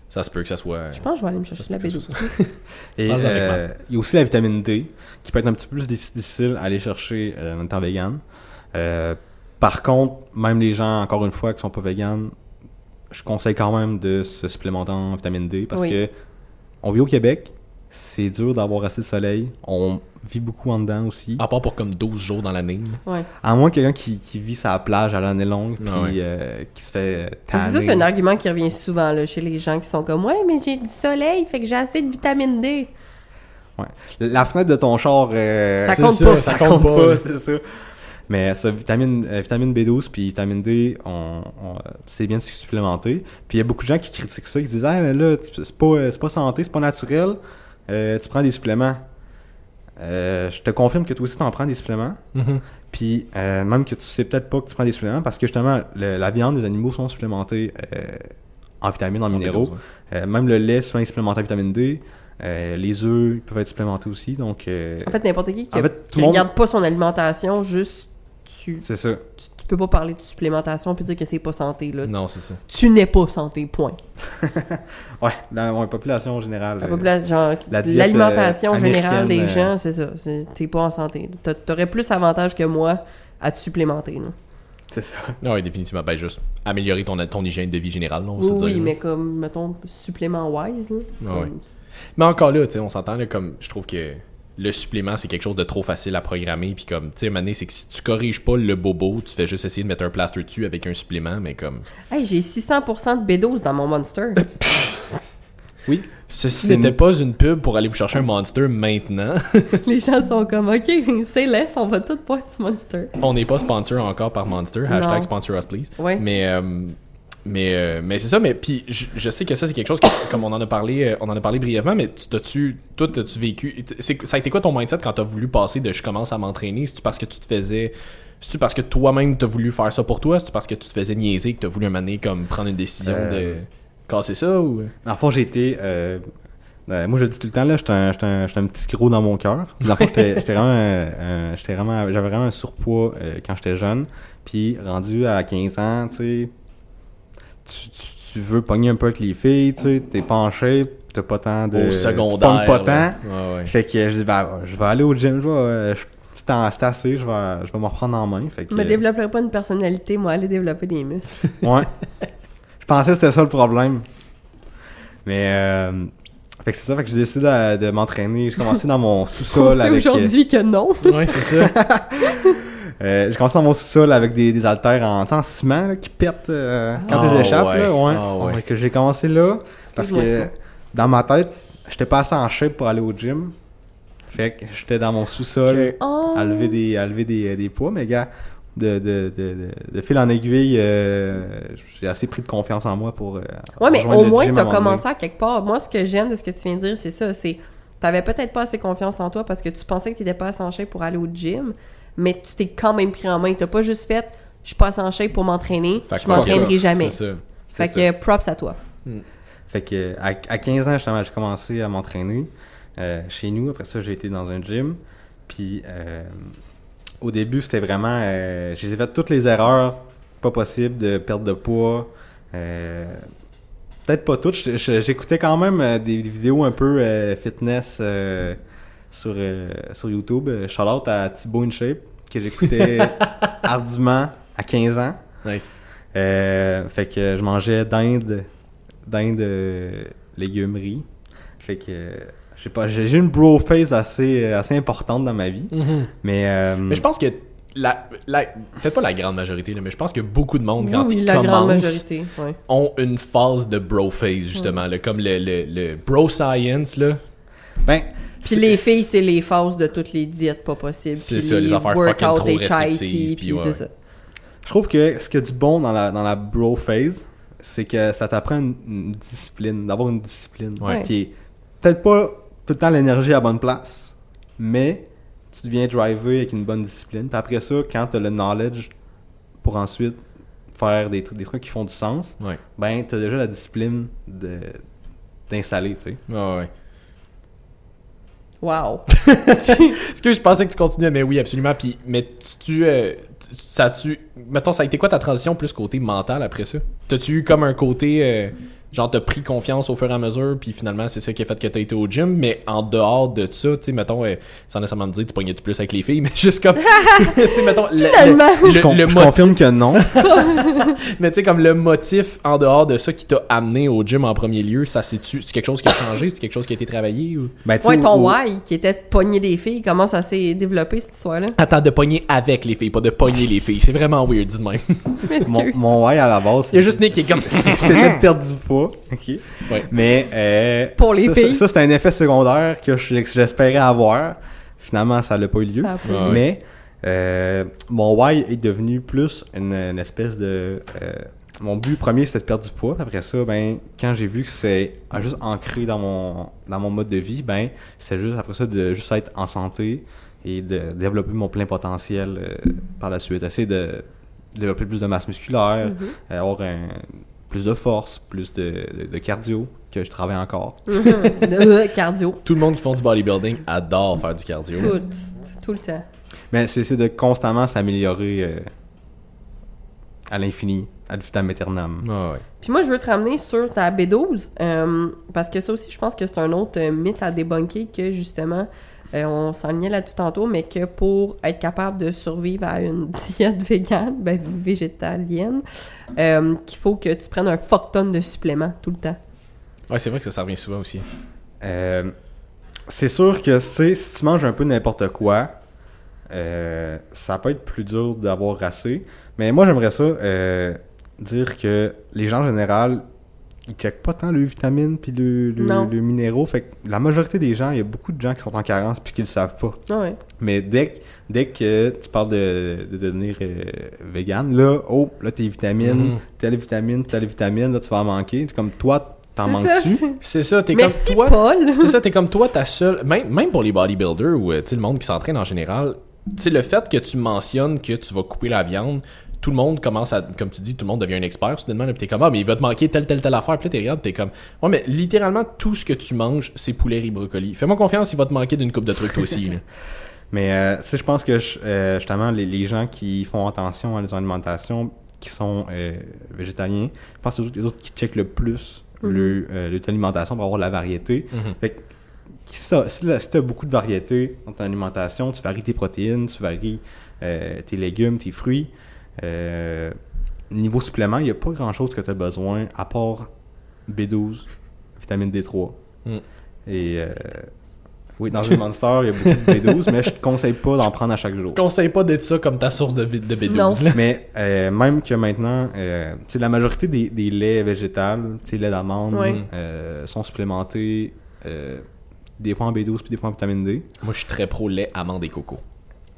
Ça se peut que ça soit. Je pense que je vais aller me chercher la se peut que B12. ça soit- Et euh, il y a aussi la vitamine D, qui peut être un petit peu plus diffi- difficile à aller chercher euh, en étant vegan. Euh, par contre, même les gens, encore une fois, qui sont pas vegan, je conseille quand même de se supplémenter en vitamine D parce Oui. que on vit au Québec, c'est dur d'avoir assez de soleil. On vit beaucoup en dedans aussi. À part pour comme 12 jours dans l'année. Ouais. À moins que quelqu'un qui, qui vit sa plage à l'année longue, puis Ah ouais. euh, qui se fait tanner. ça, c'est un argument qui revient souvent là, chez les gens qui sont comme Ouais, mais j'ai du soleil, fait que j'ai assez de vitamine D. La fenêtre de ton char, euh, Ça c'est compte pas. Ça, Ça compte compte pas, c'est ça. Mais ça, vitamine, euh, vitamine B12 puis vitamine D, on, on- c'est bien de se supplémenter. Puis il y a beaucoup de gens qui critiquent ça, qui disent Ah, mais là, c'est pas, euh, c'est pas santé, c'est pas naturel, euh, tu prends des suppléments. Euh, je te confirme que toi aussi, tu en prends des suppléments. Mhm. Puis euh, même que tu sais peut-être pas que tu prends des suppléments parce que justement, le- la viande des animaux sont supplémentés euh, en vitamines, en, minéraux. B12, ouais. Euh, même le lait, souvent, est supplémenté en vitamine D. Euh, les œufs peuvent être supplémentés aussi, donc euh, En fait, n'importe qui qui, En fait, tout qui le monde- regarde pas son alimentation, juste tu, c'est ça. tu, tu peux pas parler de supplémentation puis dire que c'est pas santé. Là. Non, c'est ça. Tu n'es pas santé, point. Ouais, dans la population générale. La euh, population, la l'alimentation euh, générale des gens, c'est ça. C'est- T'es pas en santé. T'a- T'aurais plus avantage que moi à te supplémenter. là. c'est ça. Oui, définitivement. Ben, juste améliorer ton, ton hygiène de vie générale, là, on va Oui, se dire, oui, là. mais comme, mettons, supplément wise. Là, Ah comme- ouais. Mais encore là, tu sais, on s'entend, comme, je trouve que le supplément, c'est quelque chose de trop facile à programmer. Puis comme, tu sais, Mané, c'est que si tu corriges pas le bobo, tu fais juste essayer de mettre un plaster dessus avec un supplément, mais comme. Hey, j'ai 600% de B12 dans mon Monster. Oui. Ceci C'est n'était pas une pub pour aller vous chercher un monster maintenant. Les gens sont comme, OK, c'est laisse, on va tout boire du Monster. on n'est pas sponsor encore par Monster. Hashtag Non. sponsor us, please. Ouais. Mais, euh, mais, euh, mais c'est ça. Mais puis je, je sais que ça c'est quelque chose que, comme on en a parlé, euh, on en a parlé brièvement. Mais tu t'as-tu, toi t'as-tu vécu Ça a été quoi ton mindset quand t'as voulu passer de je commence à m'entraîner? C'est-tu parce que tu te faisais c'est-tu parce que toi-même t'as voulu faire ça pour toi? C'est-tu parce que tu te faisais niaiser que t'as voulu donné, comme prendre une décision Euh, de casser ça ou? En fond, j'ai été. euh, euh, moi, je le dis tout le temps, là, j'étais un, un- un petit gros dans mon cœur. Dans le fond, j'étais vraiment, vraiment, j'avais vraiment un surpoids euh, quand j'étais jeune. Puis, rendu à 15 ans, tu sais, tu, tu- tu veux pogner un peu avec les filles, tu sais, t'es shape, t'as pas tant de. au tu secondaire pognes pas tant. Ouais, ouais. Fait que je dis, ben, je vais aller au gym, je vais. euh, je- c'est assez, je vais, je vais m'en reprendre en main. Fait que, Je me développerai pas une personnalité, moi, aller développer des muscles. Ouais. je pensais que c'était ça le problème. Mais euh, fait que c'est ça, fait que j'ai décidé de, de m'entraîner. J'ai commencé dans mon On sous-sol avec. aujourd'hui que non. Ouais, c'est ça. euh, j'ai commencé dans mon sous-sol avec des, des haltères en, tu ciment là, qui pètent euh, quand Ah, ils échappent. ouais. Là, ouais. Ah, ouais. Que j'ai commencé là parce que ça. dans ma tête, j'étais pas assez en shape pour aller au gym. Fait que j'étais dans mon sous-sol. Oh. à lever des, à lever des, des poids, mais gars, de, de, de, de, de fil en aiguille, euh, j'ai assez pris de confiance en moi pour. euh, Ouais, mais au le moins, moment donné. commencé à quelque part. Moi, ce que j'aime de ce que tu viens de dire, c'est ça. C'est t'avais peut-être pas assez confiance en toi parce que tu pensais que t'étais pas assez en shape pour aller au gym, mais tu t'es quand même pris en main. T'as pas juste fait « je suis pas assez en shape pour m'entraîner, je m'entraînerai jamais ça. ». Fait que props à toi. Fait que à, à 15 ans, justement, j'ai commencé à m'entraîner euh, chez nous. Après ça, j'ai été dans un gym. Puis euh, au début, c'était vraiment. Euh, j'ai fait toutes les erreurs pas possibles de perte de poids. Peut-être pas toutes. J'écoutais quand même des, vidéos un peu fitness sur, euh, sur YouTube. Euh, Shout out à Thibaut InShape que j'écoutais ardument à 15 ans. Nice. Euh, fait que je mangeais dinde, dinde euh, légumerie. Fait que je sais pas, j'ai une bro face assez, assez importante dans ma vie. Mais, euh, Mais je pense que la, la- peut-être pas la grande majorité, là, mais je pense que beaucoup de monde, quand oui, ils la grande commencent, majorité. Ouais. ont une phase de bro phase, justement, là, comme le, le, le bro science, là. ben, Puis les filles, c'est les phases de toutes les diètes pas possibles. C'est Puis ça, les affaires fucking workouts trop restrictives, puis ouais. c'est ça. Je trouve que ce qu'il y a du bon dans la, dans la bro phase, c'est que ça t'apprend une, une discipline, d'avoir une discipline Ouais. qui est peut-être pas tout le temps l'énergie à bonne place, mais tu deviens driver avec une bonne discipline. Puis après ça, quand tu as le knowledge pour ensuite faire des trucs, des trucs qui font du sens, Ouais. ben tu as déjà la discipline de d'installer, tu sais. Ouais, ouais. Wow. Est-ce que je pensais que tu continuais, mais oui, absolument. Puis, mais tu, euh, ça tu, mettons, ça a été quoi ta transition plus côté mental après ça? T'as-tu eu comme un côté, euh, genre, t'as pris confiance au fur et à mesure, puis finalement, c'est ça qui a fait que t'as été au gym, mais en dehors de ça, tu sais, mettons, euh, sans nécessairement me dire, tu pognais du plus avec les filles, mais juste comme, tu sais, mettons, le, le, je le- con- le je motif, confirme que non. mais tu sais, comme le motif en dehors de ça qui t'a amené au gym en premier lieu, ça c'est quelque chose qui a changé, c'est quelque chose qui a été travaillé ou? Ben, Ouais, ton why, qui était de pogner des filles, comment ça s'est développé cette histoire-là? Attends, de pogner avec les filles, pas de pogner les filles. C'est vraiment weird, dis de même. Mon, why à la base, Il y a juste Nick qui est comme- c'est- C'était de perdre du poids. Ouais. Mais. euh, Pour les ça, filles. Ça, ça, c'était un effet secondaire que je- que j'espérais avoir. Finalement, ça n'a pas eu lieu. Ça a pas- Ouais. Mais. euh, mon why est devenu plus une, une espèce de. euh, mon but premier, c'était de perdre du poids. Après ça, ben, quand j'ai vu que c'est juste ancré dans mon, dans mon mode de vie, ben, c'était juste après ça de juste être en santé et de développer mon plein potentiel euh, par la suite. Essayer de développer plus de masse musculaire, Mhm. euh, avoir un plus de force, plus de, de- de cardio, que je travaille encore. De- cardio. Tout le monde qui font du bodybuilding adore faire du cardio. Tout, tout le temps. Mais c'est de constamment s'améliorer euh, à l'infini, ad vitam aeternam. Ah ouais. Puis moi, je veux te ramener sur ta B12, euh, parce que ça aussi, je pense que c'est un autre mythe à débunker que justement, euh, on s'enlignait là-dessus tantôt, mais que pour être capable de survivre à une diète végane, ben végétalienne, euh, qu'il faut que tu prennes un fuck ton de suppléments tout le temps. Ouais, c'est vrai que ça, ça revient souvent aussi. Euh, c'est sûr que tu sais, si tu manges un peu n'importe quoi, euh, ça peut être plus dur d'avoir assez. Mais moi, j'aimerais ça euh, dire que les gens en général, ils checkent pas tant le vitamine puis le, le, minéraux. Fait que la majorité des gens, il y a beaucoup de gens qui sont en carence puis qui le savent pas. Ah ouais. Mais dès que, dès que tu parles de, de devenir euh, vegan, là, oh, là, tes vitamines, Mhm. telle vitamine, telle vitamine, là, tu vas en manquer. Comme toi, t'en manques-tu? C'est ça, t'es comme Merci, toi. Paul! C'est ça, t'es comme toi, ta seule. Même, même pour les bodybuilders ou euh, le monde qui s'entraîne en général, tu sais, le fait que tu mentionnes que tu vas couper la viande, tout le monde commence à. Comme tu dis, tout le monde devient un expert soudainement, là, pis t'es comme, ah, mais il va te manquer telle, telle, telle affaire, puis là, t'es regardes, t'es comme, ouais, mais littéralement, tout ce que tu manges, c'est poulet, riz, brocoli. Fais-moi confiance, il va te manquer d'une coupe de trucs, toi aussi, là. Mais euh, tu sais, je pense que euh, justement, les, les gens qui font attention à leur alimentation, qui sont euh, végétaliens, je pense que c'est les autres qui checkent le plus Mhm. le, euh, leur alimentation pour avoir de la variété. Mhm. Fait que, si, tu as beaucoup de variété dans ton alimentation, tu varies tes protéines, tu varies euh, tes légumes, tes fruits. Euh, niveau supplément, il n'y a pas grand chose que tu as besoin à part B12, vitamine D3. Mm. Et euh, oui, dans une Monster, il y a beaucoup de B12, mais je te conseille pas d'en prendre à chaque jour. Conseille pas d'être ça comme ta source de, de B12, Non. là. Mais euh, même que maintenant, euh, la majorité des, des laits végétales, tu sais, lait d'amande, euh, sont supplémentés euh, des fois en B12 puis des fois en vitamine D. Moi, je suis très pro lait, amande et coco.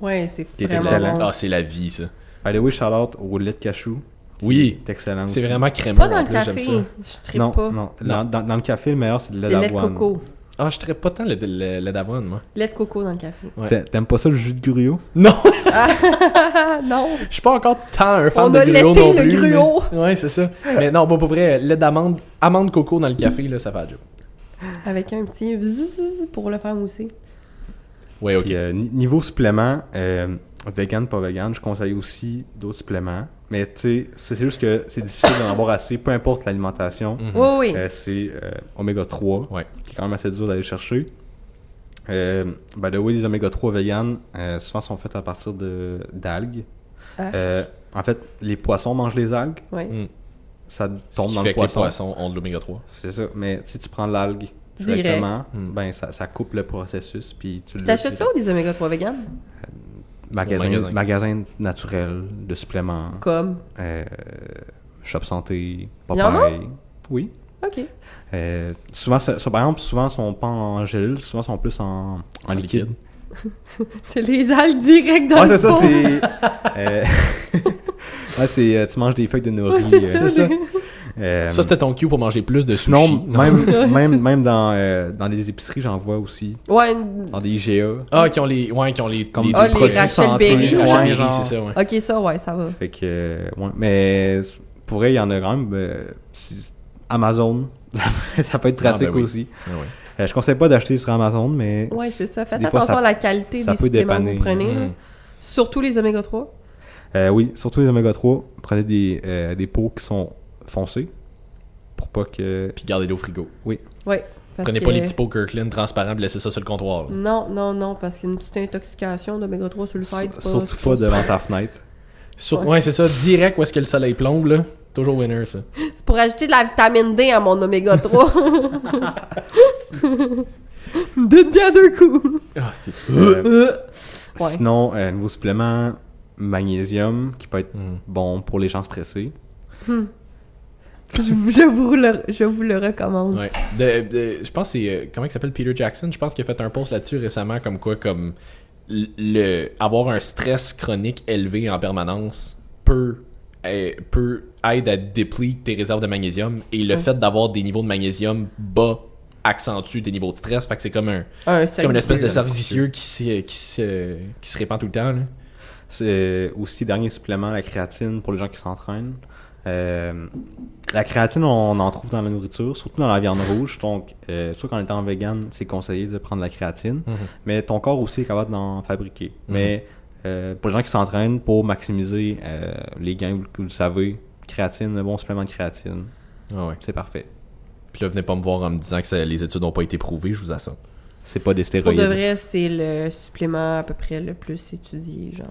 Ouais, c'est vraiment excellent. Ah, c'est la vie, ça. By the way, shout out au lait de cachou. Oui. est excellent C'est vraiment crémeux. Pas dans en le café. ça. Je Non, pas. non. Dans, dans- dans le café, le meilleur, c'est le lait C'est lait de d'avoine. coco. Ah, je traite pas tant le, le- lait d'avoine, moi. Lait de coco dans le café. Ouais. T'aimes pas ça le jus de gruau? Non! Ah non! Je suis pas encore tant un fan On de a gruau laité non le plus. gruau. mais- Ouais, c'est ça. Mais non, pas pour vrai, lait d'amande, amande coco dans le café, là, ça fait la job. Avec un petit zzzz pour le faire mousser. Ouais, ok. Puis, euh, ni- niveau supplément, euh, vegan, pas vegan, je conseille aussi d'autres suppléments. Mais tu sais, c'est juste que c'est difficile d'en avoir assez, peu importe l'alimentation. Mhm. Oui, oui. Euh, c'est euh, oméga 3, Ouais. qui est quand même assez dur d'aller chercher. Euh, by the way, les oméga 3 vegan, euh, souvent sont faits à partir de d'algues. Ah. Euh, en fait, les poissons mangent les algues, Ouais. Mm. ça Ce tombe qui dans fait le que les poisson. poissons ont de l'oméga 3. C'est ça. Mais si tu prends l'algue Direct. directement, Mm. ben ça, ça coupe le processus. Puis tu le T'achètes ça ou des oméga 3 vegan? Magasin, magasin. magasin naturel de suppléments, Comme? euh, Shop Santé? Popeye. Oui. Ok. Euh, souvent, ça, ça, par exemple, souvent, sont pas en gélule, souvent, sont plus en, en En liquide. liquide. C'est les algues direct dans Ouais, le c'est ça, c'est. euh, ouais, c'est. euh, tu manges des feuilles de nori. Ouais, c'est euh, ça. Euh, Ça, c'était ton cue pour manger plus de Sinon, sushi. Non. même, dans, euh, dans les épiceries, j'en vois aussi. Ouais. Dans des IGA. Ah, qui ont les. Ouais, qui ont les. Comme les, Ah, les produits Rachel santé. Berry. Ouais, Rachel Berry, c'est ça, ouais. Ok, ça, ouais, ça va. Fait que, euh, ouais. Mais pour vrai, il y en a quand même. euh, Amazon, ça peut être pratique Ah, ben oui. aussi. Ah. Euh, je conseille pas d'acheter sur Amazon, mais. Ouais, c'est ça. Faites fois, attention ça- à la qualité des suppléments que vous prenez. Mm. Surtout les oméga 3. Euh, oui, surtout les oméga 3, prenez des, euh, des pots qui sont foncés pour pas que. Puis gardez-le au frigo. Ouais. Parce Prenez que... pas les petits pots Kirkland transparents et laissez ça sur le comptoir. là. Non, non, non, parce qu'une petite intoxication d'oméga 3 sur le c'est pas... Surtout c'est pas devant ta fenêtre. Sur- Ouais. ouais, c'est ça, direct où est-ce que le soleil plombe, là. Toujours winner, ça. C'est pour ajouter de la vitamine D à mon oméga 3. Donne bien deux coups. Ah, c'est. Euh, Euh, Ouais. Sinon, euh, niveau supplément, magnésium, qui peut être Mm. bon pour les gens stressés. Je, je vous le, je vous le recommande. Ouais. De- de- je pense que c'est. euh, comment il s'appelle Peter Jackson? Je pense qu'il a fait un post là-dessus récemment, comme quoi, comme. Le, avoir un stress chronique élevé en permanence peut, euh, peut aide à dépleter tes réserves de magnésium. Et le Ouais. fait d'avoir des niveaux de magnésium bas accentue tes niveaux de stress. Fait que c'est comme un. Un C'est comme une espèce de cercle cercle vicieux qui se, qui, se, qui se répand tout le temps. C'est aussi, dernier supplément, la créatine pour les gens qui s'entraînent. Euh, la créatine, on en trouve dans la nourriture, surtout dans la viande rouge. Donc, euh, surtout qu'en étant vegan, c'est conseillé de prendre de la créatine. Mhm. Mais ton corps aussi est capable d'en fabriquer. Mhm. Mais euh, pour les gens qui s'entraînent, pour maximiser euh, les gains, vous, vous le savez, créatine, un bon supplément de créatine, Ah ouais. c'est parfait. Puis là, venez pas me voir en me disant que ça- les études n'ont pas été prouvées, je vous assomme. C'est pas des Pour stéroïdes. de vrai, c'est le supplément à peu près le plus étudié, genre.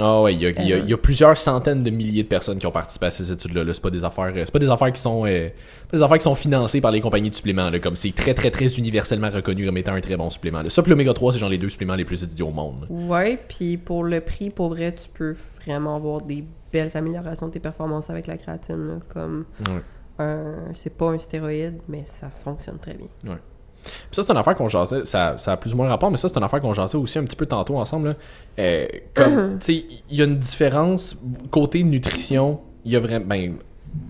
Ah ouais, il y a, il y a- Euh. il y a plusieurs centaines de milliers de personnes qui ont participé à ces études-là. là. C'est pas des affaires, euh, c'est pas des affaires qui sont, euh, pas des affaires qui sont financées par les compagnies de suppléments. Là, comme c'est très très très universellement reconnu comme étant un très bon supplément. là. Ça, puis l'oméga 3, c'est genre les deux suppléments les plus étudiés au monde. Ouais, puis pour le prix, pour vrai, tu peux vraiment avoir des belles améliorations de tes performances avec la créatine. là, comme Ouais. C'est pas un stéroïde, mais ça fonctionne très bien. Puis ça, c'est une affaire qu'on jasait, ça, ça a plus ou moins rapport, mais ça, c'est une affaire qu'on jasait aussi un petit peu tantôt ensemble. là. Euh, comme, tu sais, il y a une différence côté nutrition, il y a vraiment, ben,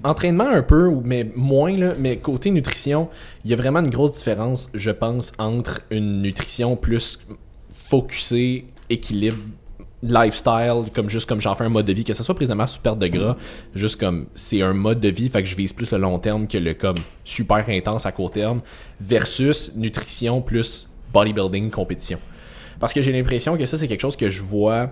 entraînement un peu, mais moins, là, mais côté nutrition, il y a vraiment une grosse différence, je pense, entre une nutrition plus focusée, équilibre, lifestyle, comme juste comme j'en fais un mode de vie, que ce soit présentement sous perte de gras, juste comme c'est un mode de vie, fait que je vise plus le long terme que le comme super intense à court terme, versus nutrition plus bodybuilding compétition. Parce que j'ai l'impression que ça, c'est quelque chose que je vois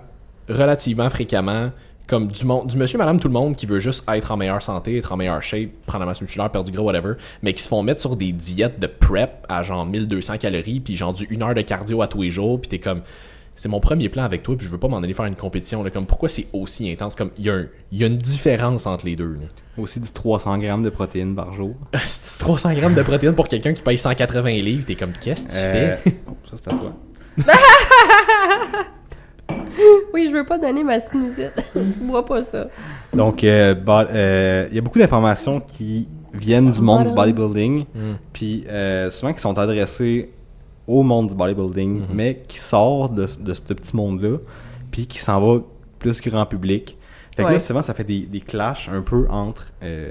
relativement fréquemment, comme du, monde, du monsieur, madame, tout le monde qui veut juste être en meilleure santé, être en meilleure shape, prendre la masse musculaire, perdre du gras, whatever, mais qui se font mettre sur des diètes de prep à genre 1200 calories, puis genre du 1 heure de cardio à tous les jours, puis t'es comme, c'est mon premier plan avec toi, puis je veux pas m'en aller faire une compétition. Là, comme pourquoi c'est aussi intense? Comme il y, a un- il y a une différence entre les deux. là. Aussi du 300 grammes de protéines par jour. C'est 300 grammes de protéines pour quelqu'un qui paye 180 livres. T'es comme, qu'est-ce que tu Euh, fais oh, ça, c'est à toi. Oui, je veux pas donner ma sinusite. Bois pas ça. Donc, euh, euh, il y a beaucoup d'informations qui viennent du monde du bodybuilding, Hmm. puis euh, souvent qui sont adressées au monde du bodybuilding, Mhm. mais qui sort de, de ce petit monde-là, puis qui s'en va plus grand public. Fait que Ouais. là, souvent, ça fait des, des clashs un peu entre euh,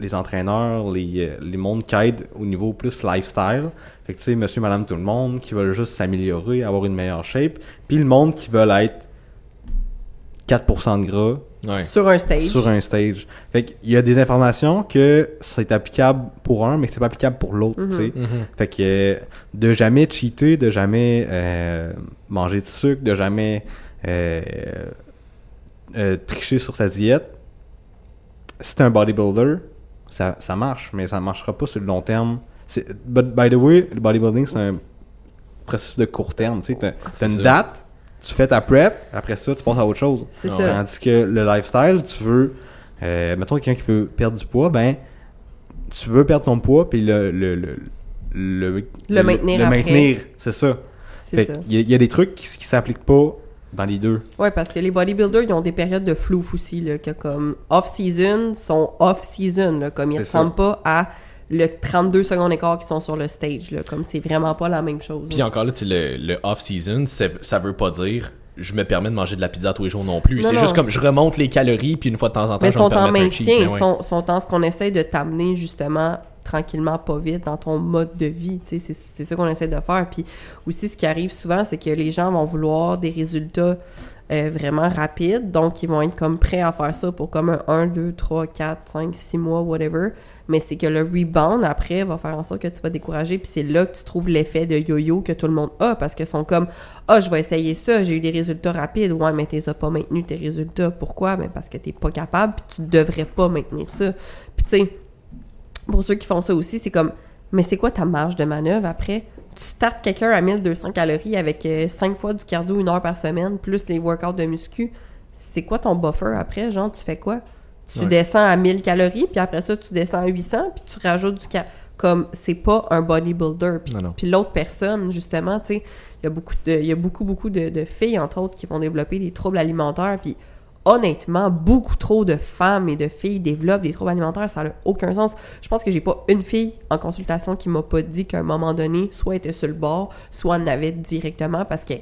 les entraîneurs, les, euh, les mondes qui aident au niveau plus lifestyle. Fait que tu sais, monsieur, madame, tout le monde, qui veulent juste s'améliorer, avoir une meilleure shape, puis le monde qui veulent être 4% de gras, Ouais. Sur un stage. sur un stage. Fait qu'il y a des informations que c'est applicable pour un, mais que c'est pas applicable pour l'autre, tu sais. Mhm. Fait que euh, de jamais cheater, de jamais euh, manger de sucre, de jamais euh, euh, tricher sur sa diète, si t'es un bodybuilder, ça, ça marche, mais ça marchera pas sur le long terme. C'est- But by the way, le bodybuilding, c'est un processus de court terme. Tu sais, t'as une date, tu fais ta prep, après ça, tu passes à autre chose. C'est Ah ça. Tandis que le lifestyle, tu veux, euh, mettons quelqu'un qui veut perdre du poids, ben, tu veux perdre ton poids puis le le le le, Le maintenir après. maintenir, c'est ça. C'est Fait ça. y, il y a des trucs qui, qui s'appliquent pas dans les deux. Ouais, parce que les bodybuilders, ils ont des périodes de flou aussi, là, que comme off-season sont off-season, là, comme ils C'est ressemblent pas à le 32 secondes écart qui sont sur le stage, là, comme c'est vraiment pas la même chose. Puis encore là, tu sais, le, le off-season, ça veut pas dire je me permets de manger de la pizza tous les jours non plus. C'est juste comme je remonte les calories, puis une fois de temps en temps, Mais je vais me sont en maintien, mais ils ouais. sont, sont en ce qu'on essaie de t'amener justement tranquillement, pas vite, dans ton mode de vie. c'est ça qu'on essaie de faire. Puis aussi, ce qui arrive souvent, c'est que les gens vont vouloir des résultats euh, vraiment rapides. Donc, ils vont être comme prêts à faire ça pour comme un 1, 2, 3, 4, 5, 6 mois, whatever. Mais c'est que le rebound, après, va faire en sorte que tu vas décourager. Puis c'est là que tu trouves l'effet de yo-yo que tout le monde a. Parce qu'ils sont comme, ah, je vais essayer ça, j'ai eu des résultats rapides. Ouais, mais tu pas maintenus, tes résultats. Pourquoi? Ben parce que t'es pas capable, puis tu devrais pas maintenir ça. Puis tu sais, pour ceux qui font ça aussi, c'est comme, mais c'est quoi ta marge de manœuvre après? Tu startes quelqu'un à 1200 calories avec 5 fois du cardio une heure par semaine, plus les workouts de muscu. C'est quoi ton buffer après? Genre, tu fais quoi? Tu Ouais. descends à 1000 calories, puis après ça, tu descends à 800, puis tu rajoutes du cardio. Comme, c'est pas un bodybuilder. Puis, puis l'autre personne, justement, tu sais, il y a beaucoup, de, y a beaucoup, beaucoup de, de filles, entre autres, qui vont développer des troubles alimentaires, puis honnêtement, beaucoup trop de femmes et de filles développent des troubles alimentaires, ça n'a aucun sens. Je pense que j'ai pas une fille en consultation qui m'a pas dit qu'à un moment donné, soit elle était sur le bord, soit en avait directement parce que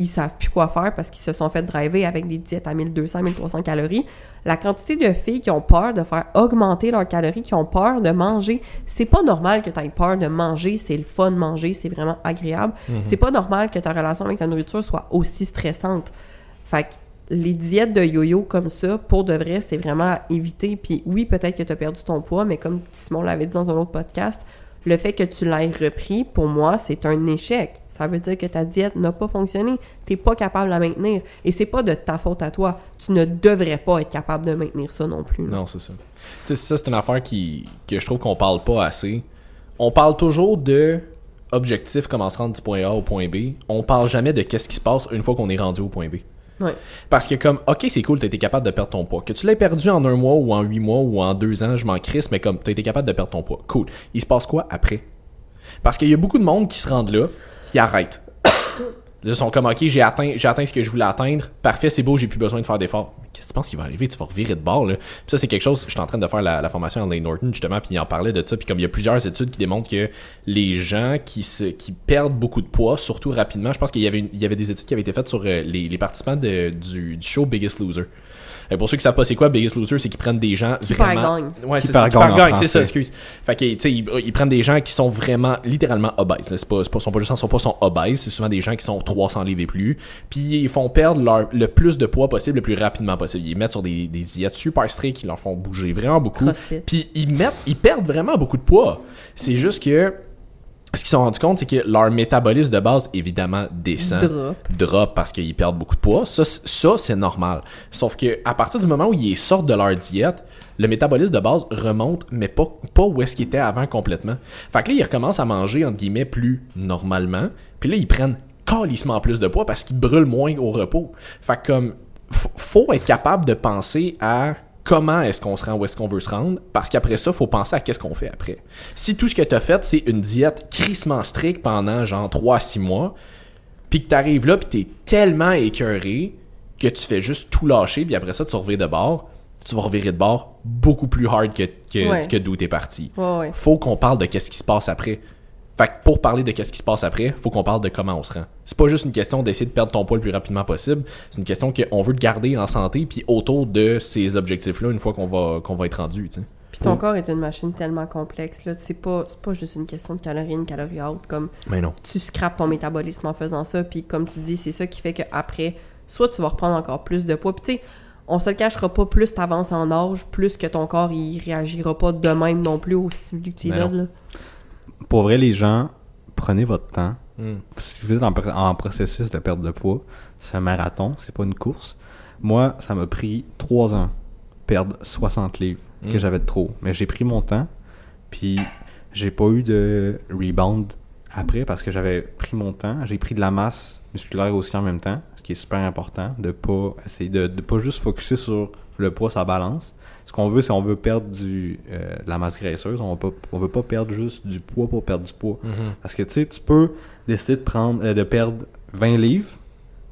ils savent plus quoi faire parce qu'ils se sont fait driver avec des diètes à 1200, 1300 calories. La quantité de filles qui ont peur de faire augmenter leurs calories, qui ont peur de manger, c'est pas normal que tu aies peur de manger, c'est le fun de manger, c'est vraiment agréable. C'est pas normal que ta relation avec ta nourriture soit aussi stressante. Fait que les diètes de yo-yo comme ça, pour de vrai, c'est vraiment éviter. Puis oui, peut-être que tu as perdu ton poids, mais comme Simon l'avait dit dans un autre podcast, le fait que tu l'aies repris, pour moi, c'est un échec. Ça veut dire que ta diète n'a pas fonctionné. T'es pas capable de maintenir. Et c'est pas de ta faute à toi. Tu ne devrais pas être capable de maintenir ça non plus. Non, c'est ça. Tu ça, c'est une affaire qui, que je trouve qu'on parle pas assez. On parle toujours de objectif, comment se rendre du point A au point B. On parle jamais de qu'est-ce qui se passe une fois qu'on est rendu au point B. Parce que comme, ok, c'est cool, t'as été capable de perdre ton poids. Que tu l'aies perdu en un mois ou en huit mois ou en deux ans, je m'en crisse, mais comme, t'as été capable de perdre ton poids. Cool. Il se passe quoi après? Parce qu'il y a beaucoup de monde qui se rendent là, qui arrêtent. Ils sont comme, ok, j'ai atteint, ce que je voulais atteindre. Parfait, c'est beau, j'ai plus besoin de faire d'efforts. Mais Qu'est-ce que tu penses qui va arriver? Tu vas revirer de bord, là. Puis ça, c'est quelque chose, je suis en train de faire la, formation en Lane Norton, justement, puis il en parlait de ça. Puis comme il y a plusieurs études qui démontrent que les gens qui, se, qui perdent beaucoup de poids, surtout rapidement, je pense qu'il y avait, y avait des études qui avaient été faites sur euh, les, les participants de- du, du show Biggest Loser. Et pour ceux qui savent pas c'est quoi Biggest Loser, c'est qu'ils prennent des gens Qui vraiment... Ouais, Qui c'est ça, c'est ça, excuse. Fait que, tu sais, ils, ils prennent des gens qui sont vraiment, littéralement obèses. là. C'est pas, c'est pas, sont pas juste, sont pas sont obèses, c'est souvent des gens qui sont 300 livres et plus. Puis ils font perdre leur, le plus de poids possible, le plus rapidement possible. Ils les mettent sur des, des diètes super strictes, qui leur font bouger vraiment beaucoup. Crossfit. Puis ils mettent, ils perdent vraiment beaucoup de poids. C'est juste que, ce qu'ils se sont rendus compte, c'est que leur métabolisme de base, évidemment, descend Drop. drop parce qu'ils perdent beaucoup de poids. Ça, c'est normal. Sauf que à partir du moment où ils sortent de leur diète, le métabolisme de base remonte, mais pas, pas où est-ce qu'il était avant complètement. Fait que là, ils recommencent à manger, entre guillemets, plus normalement. Puis là, ils prennent calissement plus de poids parce qu'ils brûlent moins au repos. Fait que comme, faut être capable de penser à comment est-ce qu'on se rend où est-ce qu'on veut se rendre, parce qu'après ça, faut penser à qu'est-ce qu'on fait après. Si tout ce que tu as fait, c'est une diète crissement stricte pendant genre 3 à 6 mois, puis que t'arrives là, puis t'es tellement écœuré que tu fais juste tout lâcher, puis après ça, tu reviens de bord, tu vas revirer de bord beaucoup plus hard que, que, Ouais. que d'où t'es parti. Ouais, ouais. Faut qu'on parle de qu'est-ce qui se passe après. Fait que pour parler de qu'est-ce qui se passe après, faut qu'on parle de comment on se rend. C'est pas juste une question d'essayer de perdre ton poids le plus rapidement possible, c'est une question qu'on veut te garder en santé puis autour de ces objectifs-là une fois qu'on va, qu'on va être rendu, tu sais. Puis ton corps est une machine tellement complexe. Là. C'est, pas, c'est pas juste une question de calories in, calories out. Comme Mais non. tu scrapes ton métabolisme en faisant ça. Puis comme tu dis, c'est ça qui fait qu'après, soit tu vas reprendre encore plus de poids. Puis tu sais, on se le cachera pas, plus t'avances en âge, plus que ton corps il réagira pas de même non plus au stimuli que tu lui donnes. Pour vrai, les gens, prenez votre temps. Hmm. Si vous êtes en, pr- en processus de perte de poids, c'est un marathon, c'est pas une course. Moi, ça m'a pris 3 ans perdre 60 livres que Mm. j'avais de trop. Mais j'ai pris mon temps, puis j'ai pas eu de rebound après parce que j'avais pris mon temps. J'ai pris de la masse musculaire aussi en même temps, ce qui est super important, de pas essayer de, de pas juste focuser sur le poids, sa balance. Ce qu'on veut, c'est on veut perdre du, euh, de la masse graisseuse. On on veut pas perdre juste du poids pour perdre du poids. Mhm. Parce que tu sais, tu peux décider de prendre euh, de perdre 20 livres,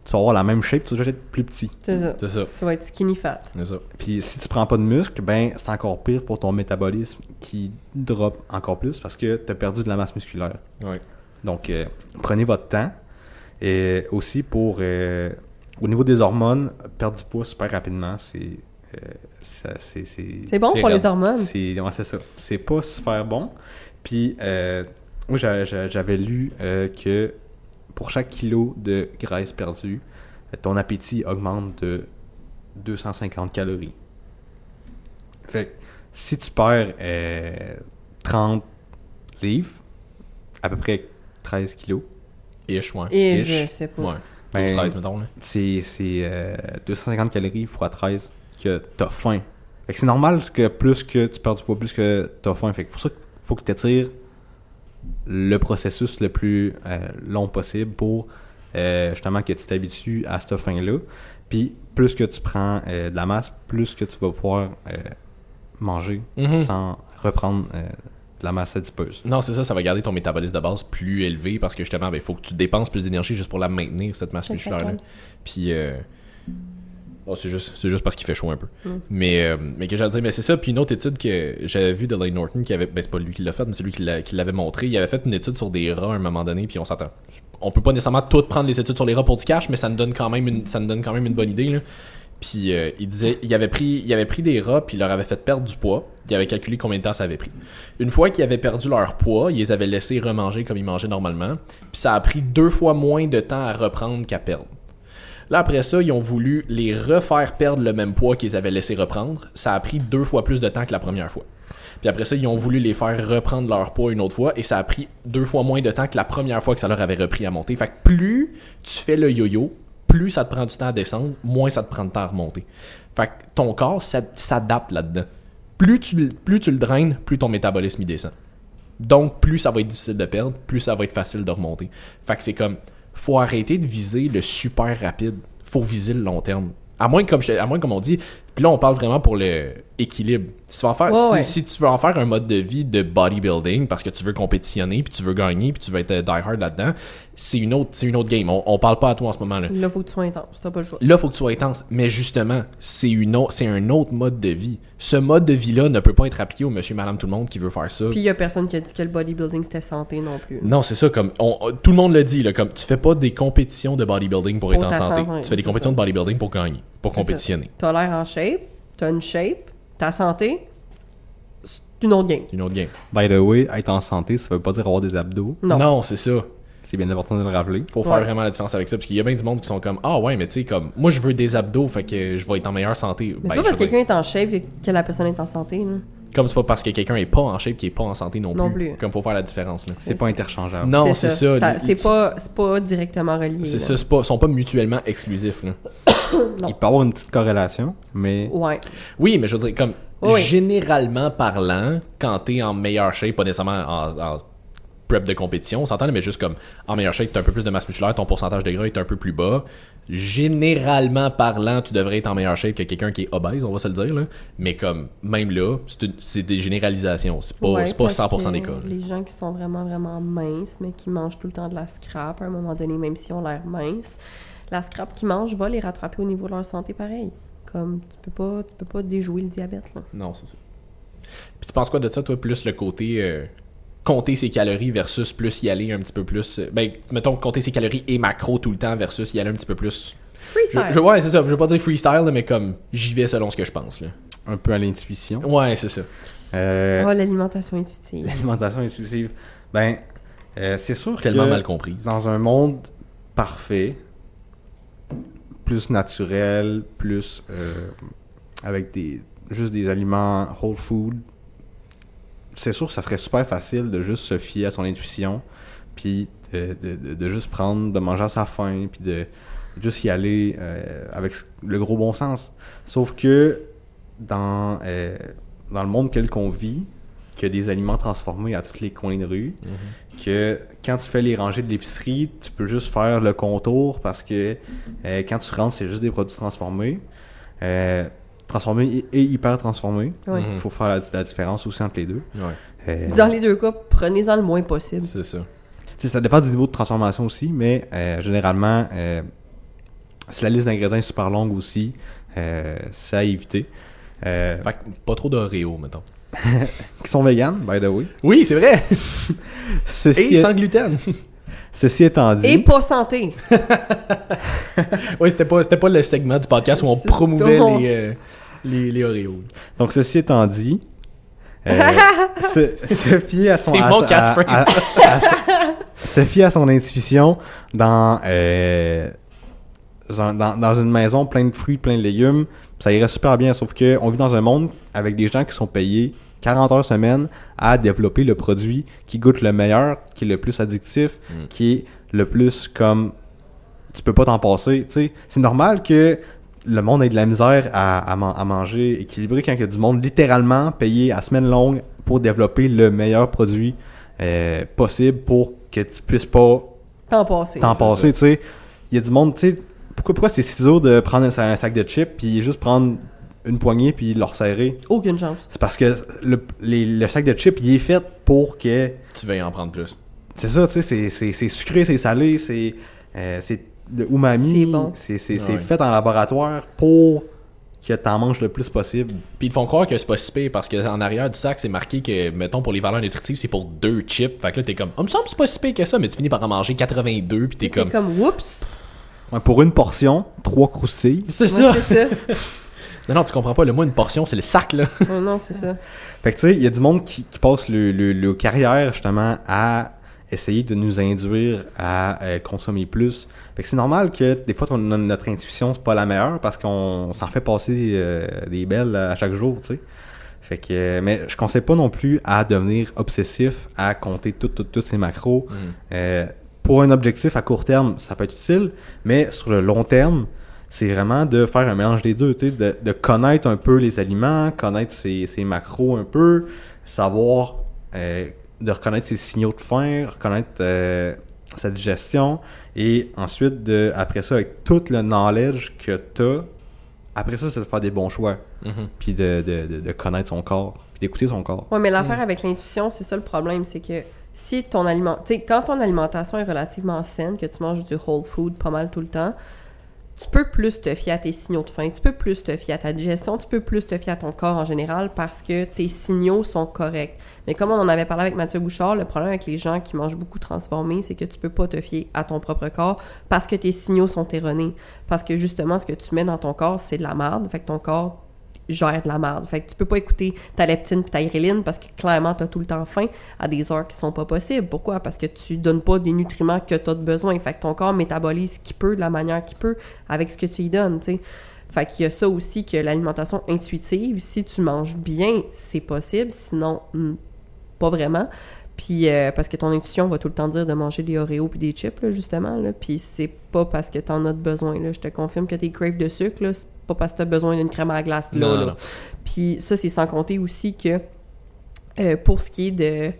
tu vas avoir la même shape, tu vas juste être plus petit. C'est ça. C'est ça. Tu vas être skinny fat. C'est ça. Puis si tu prends pas de muscle, ben c'est encore pire pour ton métabolisme qui drop encore plus parce que tu as perdu de la masse musculaire. Ouais. Donc euh, prenez votre temps. Et aussi pour euh, au niveau des hormones, perdre du poids super rapidement, c'est euh, c'est bon pour les hormones? c'est ouais, c'est ça. C'est pas super bon. Puis, euh, moi, j'avais lu euh, que pour chaque kilo de graisse perdue, euh, ton appétit augmente de 250 calories. Fait que si tu perds euh, 30 livres, à peu près 13 kilos, Ish, ouais. Et Ish. je sais pas. Ouais. Ben, 13, mettons, là. c'est c'est, euh, 250 calories x 13 que t'as faim. Fait que c'est normal que plus que tu perds du poids, plus que t'as faim. Fait que pour ça qu'il faut que tu étires le processus le plus euh, long possible pour euh, justement que tu t'habitues à cette faim-là. Puis plus que tu prends euh, de la masse, plus que tu vas pouvoir euh, manger Mhm. sans reprendre euh, de la masse adipeuse. Non, c'est ça, ça va garder ton métabolisme de base plus élevé parce que justement, il faut que tu dépenses plus d'énergie juste pour la maintenir, cette masse musculaire-là. Puis, euh, oh, c'est juste, juste parce qu'il fait chaud un peu. Mm. Mais, euh, mais que j'allais dire, mais c'est ça. Puis une autre étude que j'avais vue de Lane Norton, qui avait, ben c'est pas lui qui l'a fait, mais c'est lui qui l'a- qui l'avait montré. Il avait fait une étude sur des rats à un moment donné, puis on s'entend. On peut pas nécessairement tout prendre les études sur les rats pour du cash, mais ça nous donne quand même une, ça nous donne quand même une bonne idée. Là. Puis euh, il disait, il avait pris, il avait pris des rats, puis il leur avait fait perdre du poids. Il avait calculé combien de temps ça avait pris. Une fois qu'ils avaient perdu leur poids, ils les avaient laissés remanger comme ils mangeaient normalement. Puis ça a pris deux fois moins de temps à reprendre qu'à perdre. Là, après ça, ils ont voulu les refaire perdre le même poids qu'ils avaient laissé reprendre. Ça a pris deux fois plus de temps que la première fois. Puis après ça, ils ont voulu les faire reprendre leur poids une autre fois et ça a pris deux fois moins de temps que la première fois que ça leur avait repris à monter. Fait que plus tu fais le yo-yo, plus ça te prend du temps à descendre, moins ça te prend de temps à remonter. Fait que ton corps s'ad- s'adapte là-dedans. Plus tu, plus tu le draines, plus ton métabolisme il descend. Donc, plus ça va être difficile de perdre, plus ça va être facile de remonter. Fait que c'est comme, faut arrêter de viser le super rapide. Faut viser le long terme. À moins, que, comme, à moins, comme on dit, puis là, on parle vraiment pour le équilibre. Si tu, veux en faire, Ouais, si, ouais. si tu veux en faire un mode de vie de bodybuilding parce que tu veux compétitionner, puis tu veux gagner, puis tu veux être euh, die-hard là-dedans, c'est une, autre- une autre game. On, on parle pas à toi en ce moment. Là. Là, faut que tu sois intense. T'as pas le choix. Là, faut que tu sois intense. Mais justement, c'est un autre mode de vie. Ce mode de vie-là ne peut pas être appliqué au monsieur, madame, tout le monde qui veut faire ça. Puis il y a personne qui a dit que le bodybuilding c'était santé non plus. Non, c'est ça, comme on- tout le monde le dit, là, comme tu fais pas des compétitions de bodybuilding pour, Pour être en santé. santé, tu fais des compétitions ça. de bodybuilding pour gagner, pour compétitionner. T'as l'air en shape, t'as une shape, ta santé, c'est une autre game. Une autre game. By the way, être en santé, ça veut pas dire avoir des abdos. Non. c'est ça. C'est bien important de le rappeler. Faut faire Ouais. vraiment la différence avec ça. Parce qu'il y a bien du monde qui sont comme Ah ouais, mais tu sais, comme moi je veux des abdos, fait que je vais être en meilleure santé. Mais Ben, c'est pas parce que quelqu'un est en shape que, que la personne est en santé. Là. Comme c'est pas parce que quelqu'un est pas en shape qu'il est pas en santé non, Non plus. plus. Comme faut faire la différence. là. C'est pas interchangeable. Non, c'est ça. Ça- C'est pas, c'est pas directement relié. C'est là. ça, c'est pas, sont pas mutuellement exclusifs. Là. Il peut y avoir une petite corrélation, mais Ouais. Oui, mais je veux dire, comme Oui. généralement parlant, quand t'es en meilleure shape, pas nécessairement en, en prep de compétition, on s'entend, mais juste comme en meilleure shape, t'as un peu plus de masse musculaire, ton pourcentage de gras est un peu plus bas. Généralement parlant, tu devrais être en meilleure shape que quelqu'un qui est obèse, on va se le dire. Là. Mais comme, même là, c'est des généralisations. C'est pas, Ouais, c'est pas parce 100% que des cas. là. Les gens qui sont vraiment, vraiment minces, mais qui mangent tout le temps de la scrap, à un moment donné, même si on l'air mince, la scrap qu'ils mangent va les rattraper au niveau de leur santé pareil. Comme, tu peux pas, tu peux pas déjouer le diabète, là. Non, c'est ça. Puis tu penses quoi de ça, toi, plus le côté euh, compter ses calories versus plus y aller un petit peu plus. euh, ben, mettons, compter ses calories et macro tout le temps versus y aller un petit peu plus. Je, Freestyle! je- ouais, c'est ça. Je veux pas dire freestyle, mais comme j'y vais selon ce que je pense. Là. un peu à l'intuition. Ouais, c'est ça. Euh, Oh, l'alimentation intuitive. L'alimentation intuitive. Ben, euh, c'est sûr Tellement que mal comprise. dans un monde parfait, plus naturel, plus euh, avec des juste des aliments whole food, c'est sûr que ça serait super facile de juste se fier à son intuition, puis de, de- de- de juste prendre, de manger à sa faim, puis de juste y aller euh, avec le gros bon sens. Sauf que dans, euh, dans le monde tel qu'on vit, qu'il y a des aliments transformés à tous les coins de rue, que quand tu fais les rangées de l'épicerie, tu peux juste faire le contour parce que euh, quand tu rentres, c'est juste des produits transformés. Transformés et, hyper transformés. Ouais. Mhm. Il faut faire la, la différence aussi entre les deux. Ouais, Euh, Dans les deux cas, prenez-en le moins possible. c'est ça. tu sais, ça dépend du niveau de transformation aussi, mais euh, généralement, euh, si la liste d'ingrédients est super longue aussi, euh, c'est à éviter. Euh, Fait que pas trop d'Oreo, mettons. qui sont véganes, by the way. Oui, c'est vrai. Ceci, Et sans gluten. ceci étant dit, Et pas santé! oui, c'était pas, c'était pas le segment du podcast où on promouvait les, euh, les, les Oreos. Donc, ceci étant dit, euh, se, se fier à son... Mon à- catchphrase. à- à- à- se fier à son intuition dans, euh, dans, dans- une maison pleine de fruits, plein de légumes, ça irait super bien, sauf que on vit dans un monde avec des gens qui sont payés 40 heures semaine à développer le produit qui goûte le meilleur, qui est le plus addictif, Mm. qui est le plus comme tu peux pas t'en passer. tu sais. C'est normal que le monde ait de la misère à, à, man- à manger équilibré quand il y a du monde littéralement payé à semaine longue pour développer le meilleur produit euh, possible pour que tu puisses pas T'en passer. t'en passer. tu sais. Il y a du monde, tu sais, pourquoi, pourquoi c'est si dur de prendre un, un sac de chips puis juste prendre une poignée puis le resserrer? Aucune chance. C'est parce que le, les- le sac de chips, il est fait pour que Tu vas y en prendre plus. c'est ça, tu sais, c'est- sucré, c'est salé, c'est euh, c'est de umami, C'est bon. c'est c'est- c'est Ouais. fait en laboratoire pour que t'en manges le plus possible. Puis ils te font croire que c'est pas si pire parce qu'en arrière du sac, c'est marqué que, mettons, pour les valeurs nutritives, c'est pour deux chips. Fait que là, t'es comme, oh, me semble que c'est pas si pire que ça, mais tu finis par en manger 82, puis t'es T'es comme, comme, whoops! Ouais, pour une portion, trois croustilles. c'est Ouais, ça. c'est ça. Non, non, tu comprends pas. Le moins une portion, c'est le sac, là. Oh non, c'est ça. Fait que tu sais, il y a du monde qui, qui passe le, le, le carrière justement à essayer de nous induire à euh, consommer plus. Fait que c'est normal que des fois ton- notre intuition c'est pas la meilleure parce qu'on s'en fait passer euh, des belles à chaque jour, tu sais. Fait que, euh, mais je conseille pas non plus à devenir obsessif, à compter toutes toutes ces macros. Euh, pour un objectif à court terme, ça peut être utile, mais sur le long terme, c'est vraiment de faire un mélange des deux, de, de connaître un peu les aliments, connaître ses, ses macros un peu, savoir euh, de reconnaître ses signaux de faim, reconnaître euh, sa digestion, et ensuite, de, après ça, avec tout le knowledge que tu as, après ça, c'est de faire des bons choix, Mhm. puis de, de, de, de connaître son corps, puis d'écouter son corps. Ouais, mais l'affaire avec l'intuition, c'est ça le problème, c'est que si ton aliment, tu sais, quand ton alimentation est relativement saine, que tu manges du whole food pas mal tout le temps, tu peux plus te fier à tes signaux de faim, tu peux plus te fier à ta digestion, tu peux plus te fier à ton corps en général parce que tes signaux sont corrects. Mais comme on en avait parlé avec Mathieu Bouchard, le problème avec les gens qui mangent beaucoup transformé, c'est que tu peux pas te fier à ton propre corps parce que tes signaux sont erronés. Parce que justement, ce que tu mets dans ton corps, c'est de la merde. Fait que ton corps gère de la merde. Fait que tu peux pas écouter ta leptine puis ta iriline parce que clairement t'as tout le temps faim à des heures qui sont pas possibles. Pourquoi? Parce que tu donnes pas des nutriments que t'as de besoin. Fait que ton corps métabolise ce qu'il peut de la manière qu'il peut avec ce que tu lui donnes, tu. Fait qu'il y a ça aussi que l'alimentation intuitive, si tu manges bien, c'est possible. Sinon, hmm, pas vraiment. Puis euh, parce que ton intuition va tout le temps dire de manger des Oreos puis des chips, justement. Là. Puis c'est pas parce que t'en as de besoin. Là. Je te confirme que tes craves de sucre, là, pas parce que t'as besoin d'une crème à glace. Là, Non, là. non. Puis ça, c'est sans compter aussi que euh, pour ce qui est de.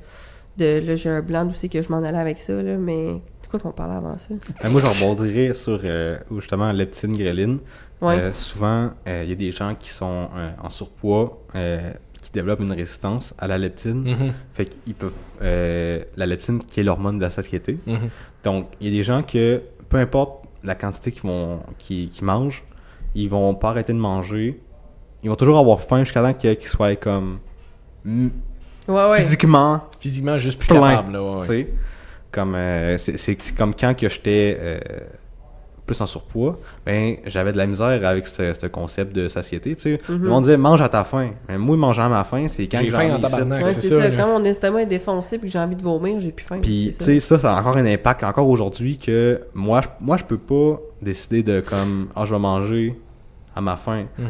de là, j'ai un blanc d'où c'est que je m'en allais avec ça, là, mais. C'est quoi qu'on parlait avant ça? Ben, moi, je rebondirais sur euh, justement leptine, gréline. Ouais. Euh, souvent, euh, il y a des gens qui sont euh, en surpoids, euh, qui développent une résistance à la leptine. Mhm. Fait qu'ils peuvent. euh, la leptine, qui est l'hormone de la satiété. Mhm. Donc, il y a des gens que, peu importe la quantité qu'ils vont qu'ils qu'ils mangent, ils vont pas arrêter de manger. Ils vont toujours avoir faim jusqu'à temps que- qu'ils soient comme. mm, ouais, ouais. Physiquement Physiquement, juste plus Plein. capable. Là, ouais, ouais. tu sais. Comme, euh, c'est comme quand que j'étais euh, plus en surpoids, ben j'avais de la misère avec ce, ce concept de satiété, tu sais. Disait mange à ta faim. Mais moi, manger à ma faim, c'est quand J'ai faim j'en en tabarnak. C'est ça, ça. Quand mon estomac est défoncé puis que j'ai envie de vomir, j'ai plus faim. Puis, tu sais, ça, ça a encore un impact encore aujourd'hui que moi, je, moi, je peux pas décider de comme, ah, je vais manger à ma faim. Mhm.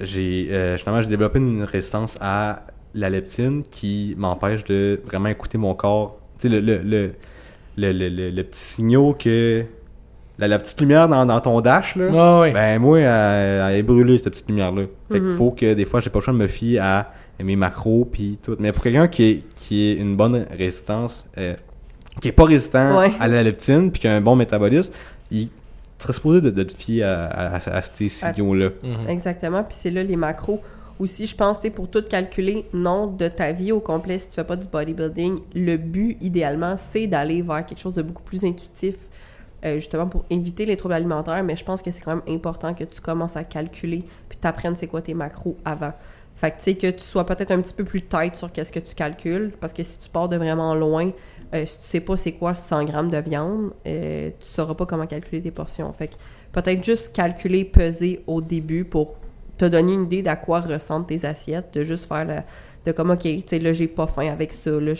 J'ai, euh, justement, j'ai développé une résistance à la leptine qui m'empêche de vraiment écouter mon corps. Tu sais, le, le, le, le, le, le- le petit signal que. La, la petite lumière dans, dans ton dash, là. Ah ouais. Ben, moi, elle, elle est brûlée, cette petite lumière-là. Fait qu'il Mhm. faut que des fois, j'ai pas le choix de me fier à mes macros, puis tout. Mais pour quelqu'un qui est, qui est une bonne résistance, euh, qui est pas résistant Ouais. à la leptine, puis qui a un bon métabolisme, il serait supposé de, de te fier à, à, à- à ces signaux-là. Mhm. Exactement. Puis c'est là les macros. Aussi, je pense, pour tout calculer, non, de ta vie au complet, si tu fais pas du bodybuilding, le but, idéalement, c'est d'aller vers quelque chose de beaucoup plus intuitif, euh, justement pour éviter les troubles alimentaires. Mais je pense que c'est quand même important que tu commences à calculer puis t'apprennes c'est quoi tes macros avant. Fait que, tu sais, que tu sois peut-être un petit peu plus tight sur qu'est-ce que tu calcules, parce que si tu pars de vraiment loin, euh, si tu sais pas c'est quoi 100 grammes de viande, euh, tu sauras pas comment calculer tes portions. Fait que peut-être juste calculer, peser au début pour te donner une idée d'à quoi ressemblent tes assiettes, de juste faire le, de comme, OK, tu sais, là, j'ai pas faim avec ça, là,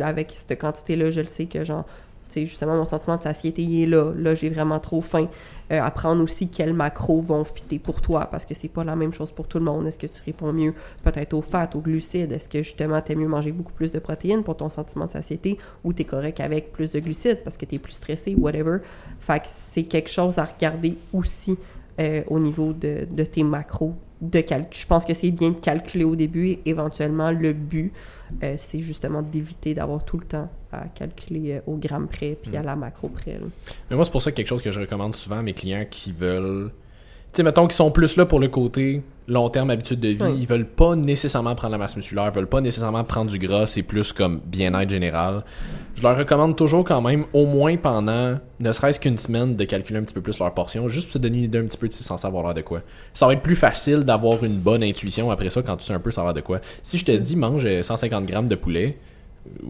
avec cette quantité-là, je le sais que, genre, sais, justement, mon sentiment de satiété, il est là, là, j'ai vraiment trop faim. Euh, apprendre aussi quels macros vont fitter pour toi, parce que c'est pas la même chose pour tout le monde. Est-ce que tu réponds mieux peut-être aux fats, aux glucides? Est-ce que, justement, t'aimes mieux manger beaucoup plus de protéines pour ton sentiment de satiété, ou t'es correct avec plus de glucides parce que t'es plus stressé, whatever? Fait que c'est quelque chose à regarder aussi euh, au niveau de, de tes macros. De je pense que c'est bien de calculer au début et éventuellement le but, euh, c'est justement d'éviter d'avoir tout le temps à calculer euh, au gramme près puis à la macro près. là. Mais moi, c'est pour ça quelque chose que je recommande souvent à mes clients qui veulent. Sais, mettons qu'ils sont plus là pour le côté long terme, habitude de vie. Ils veulent pas nécessairement prendre la masse musculaire, veulent pas nécessairement prendre du gras, c'est plus comme bien-être général. Je leur recommande toujours quand même, au moins pendant ne serait-ce qu'une semaine, de calculer un petit peu plus leur portion, juste pour se donner une idée un petit peu de si c'est censé avoir l'air de quoi. Ça va être plus facile d'avoir une bonne intuition après ça quand tu sais un peu ça a l'air de quoi. Si je te dis mange euh, 150 grammes de poulet,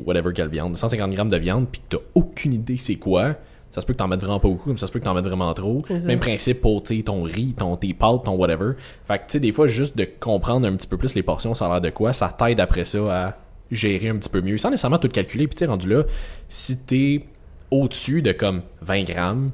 whatever quelle viande, 150 grammes de viande, puis que t'as aucune idée c'est quoi, ça se peut que t'en mettes vraiment pas beaucoup, comme ça se peut que t'en mettes vraiment trop. Même principe pour ton riz, ton, tes pâtes, ton whatever. Fait que tu sais, des fois, juste de comprendre un petit peu plus les portions, ça a l'air de quoi, ça t'aide après ça à gérer un petit peu mieux, sans nécessairement tout calculer. Puis tu sais, rendu là, si t'es au-dessus de comme 20 grammes,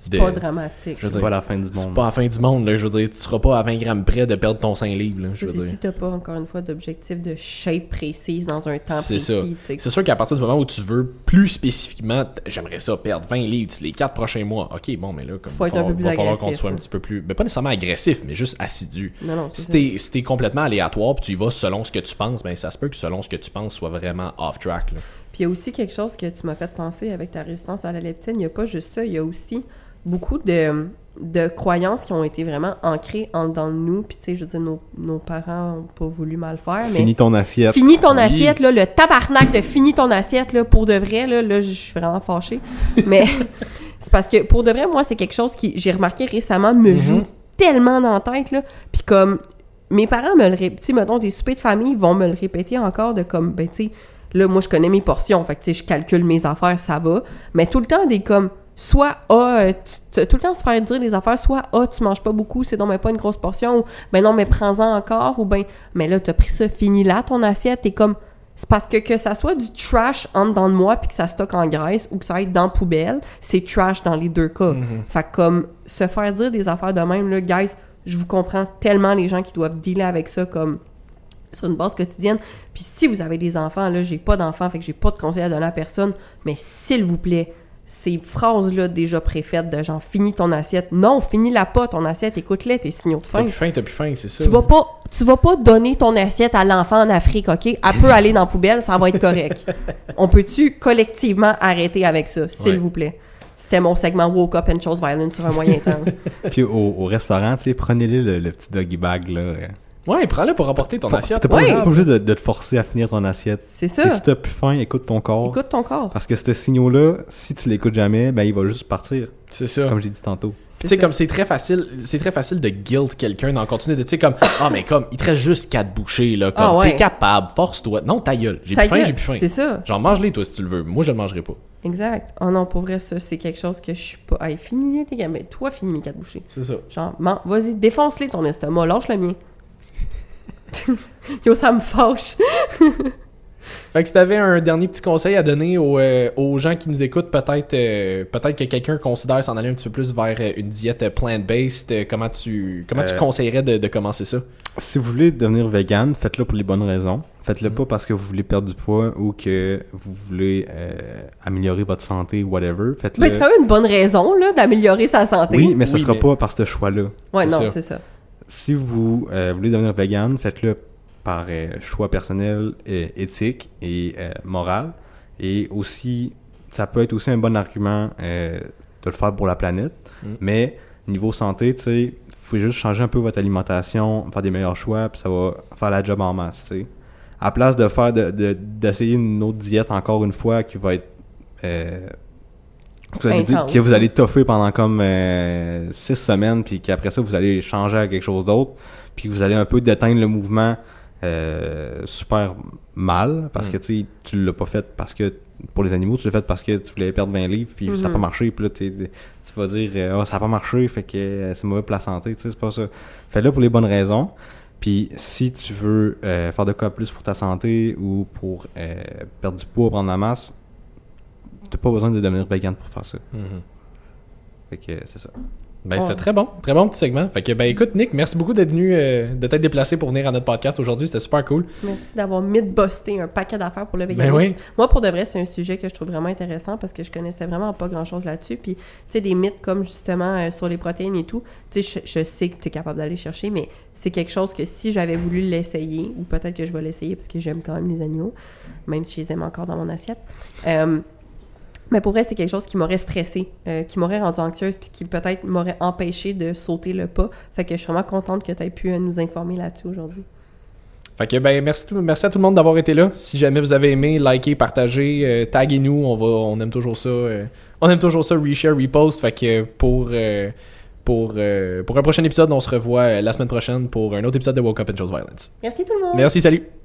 C'est de- pas dramatique. C'est pas la fin du c'est monde. pas la fin du monde, là. Je veux dire, tu seras pas à 20 grammes près de perdre ton 5 livres, là. Je veux c'est dire. si t'as pas, encore une fois, d'objectif de shape précise dans un temps C'est précis. ça. tu sais. C'est sûr qu'à partir du moment où tu veux plus spécifiquement, j'aimerais ça perdre 20 livres les 4 prochains mois. Ok, bon, mais là, comme Faut être va un peu plus va falloir qu'on soit un petit peu plus. Ben, pas nécessairement agressif, mais juste assidu. Non, non, c'est Si ça. t'es si t'es complètement aléatoire puis tu y vas selon ce que tu penses, ben ça se peut que selon ce que tu penses soit vraiment off track. Là. Puis il y a aussi quelque chose que tu m'as fait penser avec ta résistance à la leptine. Il n'y a pas juste ça, il y a aussi beaucoup de, de croyances qui ont été vraiment ancrées en dedans de nous. Puis tu sais, je veux dire, nos, nos parents n'ont pas voulu mal faire, mais... Finis ton assiette. Finis ton Oui. assiette, là, le tabarnak de finis ton assiette, là, pour de vrai, là, là, je suis vraiment fâchée. Mais c'est parce que, pour de vrai, moi, c'est quelque chose qui, j'ai remarqué récemment, me Mhm. joue tellement dans la tête, là. Puis comme, mes parents me le répètent, tu sais, mettons, des soupers de famille vont me le répéter encore de comme, ben, tu sais, là, moi, je connais mes portions, fait que, tu sais, je calcule mes affaires, ça va. Mais tout le temps, des comme, soit, ah, euh, tu- tout le temps se faire dire des affaires, soit, ah, tu manges pas beaucoup, c'est donc ben pas une grosse portion, ou, ben non, mais prends-en encore, ou ben, mais là, t'as pris ça, fini là, ton assiette, t'es comme, c'est parce que que ça soit du trash en dedans de moi puis que ça stocke en graisse ou que ça aille dans la poubelle, c'est trash dans les deux cas. Fait que comme se faire dire des affaires de même, là, guys, je vous comprends tellement les gens qui doivent dealer avec ça comme sur une base quotidienne. Puis si vous avez des enfants, là, j'ai pas d'enfants, fait que j'ai pas de conseils à donner à personne, mais s'il vous plaît, ces phrases-là déjà préfaites de genre finis ton assiette. Non, finis-la pas, ton assiette, écoute-les, tes signaux de T'as faim. plus faim, t'as plus faim, c'est ça. Tu vas pas, tu vas pas donner ton assiette à l'enfant en Afrique, ok? Elle peut aller dans la poubelle, ça va être correct. On peut-tu collectivement arrêter avec ça, s'il Ouais. vous plaît? C'était mon segment Woke Up and Chose Violence sur un moyen temps. Puis au, au restaurant, tu sais, prenez-le le, le petit doggy bag, là. Ouais, prends-le pour rapporter ton Faut- assiette. T'es pas, Ouais. obligé- pas obligé de, de te forcer à finir ton assiette. C'est ça. Si t'as plus faim, écoute ton corps. Écoute ton corps. Parce que ce signal-là, si tu l'écoutes jamais, ben il va juste partir, C'est ça. comme j'ai dit tantôt. C'est Tu sais, ça. comme c'est très facile, c'est très facile de guilt quelqu'un d'en continuer de, tu sais, comme, ah, mais comme, il te reste juste 4 bouchées, là, comme, Ah, ouais. t'es capable, force-toi. Non, ta gueule. J'ai Ta plus faim, gueule, j'ai plus faim. C'est ça. Genre, mange-les, toi, si tu le veux. Moi, je le mangerai pas. Exact. Oh non, pour vrai, ça, c'est quelque chose que je suis pas. Hey, finis tes gamins. Toi, finis mes quatre bouchées. C'est ça. Genre, man, vas-y, défonce-les ton estomac, lâche le mien. Yo, ça me fâche. Fait que si t'avais un dernier petit conseil à donner aux, euh, aux gens qui nous écoutent, peut-être euh, peut-être que quelqu'un considère s'en aller un petit peu plus vers euh, une diète plant-based, comment tu comment tu conseillerais de, de commencer ça? Si vous voulez devenir vegan, faites-le pour les bonnes raisons. Mm. Faites-le pas parce que vous voulez perdre du poids ou que vous voulez euh, améliorer votre santé, whatever. Faites-le. Mais c'est quand même une bonne raison, là, d'améliorer sa santé. Oui, mais ce Oui, sera mais- pas par ce choix-là. Ouais, c'est non, ça. c'est ça. Si vous euh, voulez devenir vegan, faites-le par euh, choix personnel, euh, éthique et euh, moral. Et aussi, ça peut être aussi un bon argument de le faire pour la planète. Mm. Mais niveau santé, tu sais, vous pouvez juste changer un peu votre alimentation, faire des meilleurs choix, puis ça va faire la job en masse, tu sais. À place de faire de- de- d'essayer une autre diète encore une fois qui va être euh, vous allez, que vous allez toffer pendant comme euh, six semaines, puis qu'après ça, vous allez changer à quelque chose d'autre, puis que vous allez un peu déteindre le mouvement euh, super mal, parce Mm. que tu l'as pas fait parce que pour les animaux, tu l'as fait parce que tu voulais perdre 20 livres, puis ça n'a pas Mhm. marché, puis là, tu vas dire, euh, Ah, ça n'a pas marché, fait que c'est mauvais pour la santé, tu sais, c'est pas ça. Fais-le pour les bonnes raisons. Puis si tu veux euh, faire de quoi plus pour ta santé ou pour euh, perdre du poids, prendre la masse, t'as pas besoin de devenir vegan pour faire ça. Mhm. Fait que c'est ça. Ben, c'était Ouais. très bon. Très bon petit segment. Fait que, ben, écoute, Nick, merci beaucoup d'être venu, euh, de t'être déplacé pour venir à notre podcast aujourd'hui. C'était super cool. Merci d'avoir mythbusté un paquet d'affaires pour le Ben véganisme. oui. Moi, pour de vrai, c'est un sujet que je trouve vraiment intéressant parce que je connaissais vraiment pas grand-chose là-dessus. Puis, tu sais, des mythes comme justement euh, sur les protéines et tout, tu sais, je, je sais que tu es capable d'aller chercher, mais c'est quelque chose que si j'avais voulu l'essayer, ou peut-être que je vais l'essayer parce que j'aime quand même les animaux, même si je les aime encore dans mon assiette. euh, mais pour vrai, c'est quelque chose qui m'aurait stressée, euh, qui m'aurait rendue anxieuse, puis qui peut-être m'aurait empêché de sauter le pas. Fait que je suis vraiment contente que tu aies pu euh, nous informer là-dessus aujourd'hui. Fait que, ben, merci, tout- merci à tout le monde d'avoir été là. Si jamais vous avez aimé, likez, partagez, euh, taguez-nous. On va, on aime toujours ça. on aime toujours ça, reshare, repost. Fait que pour, pour, pour un prochain épisode, on se revoit la semaine prochaine pour un autre épisode de Woke Up and Chose Violence. Merci tout le monde! Merci, salut!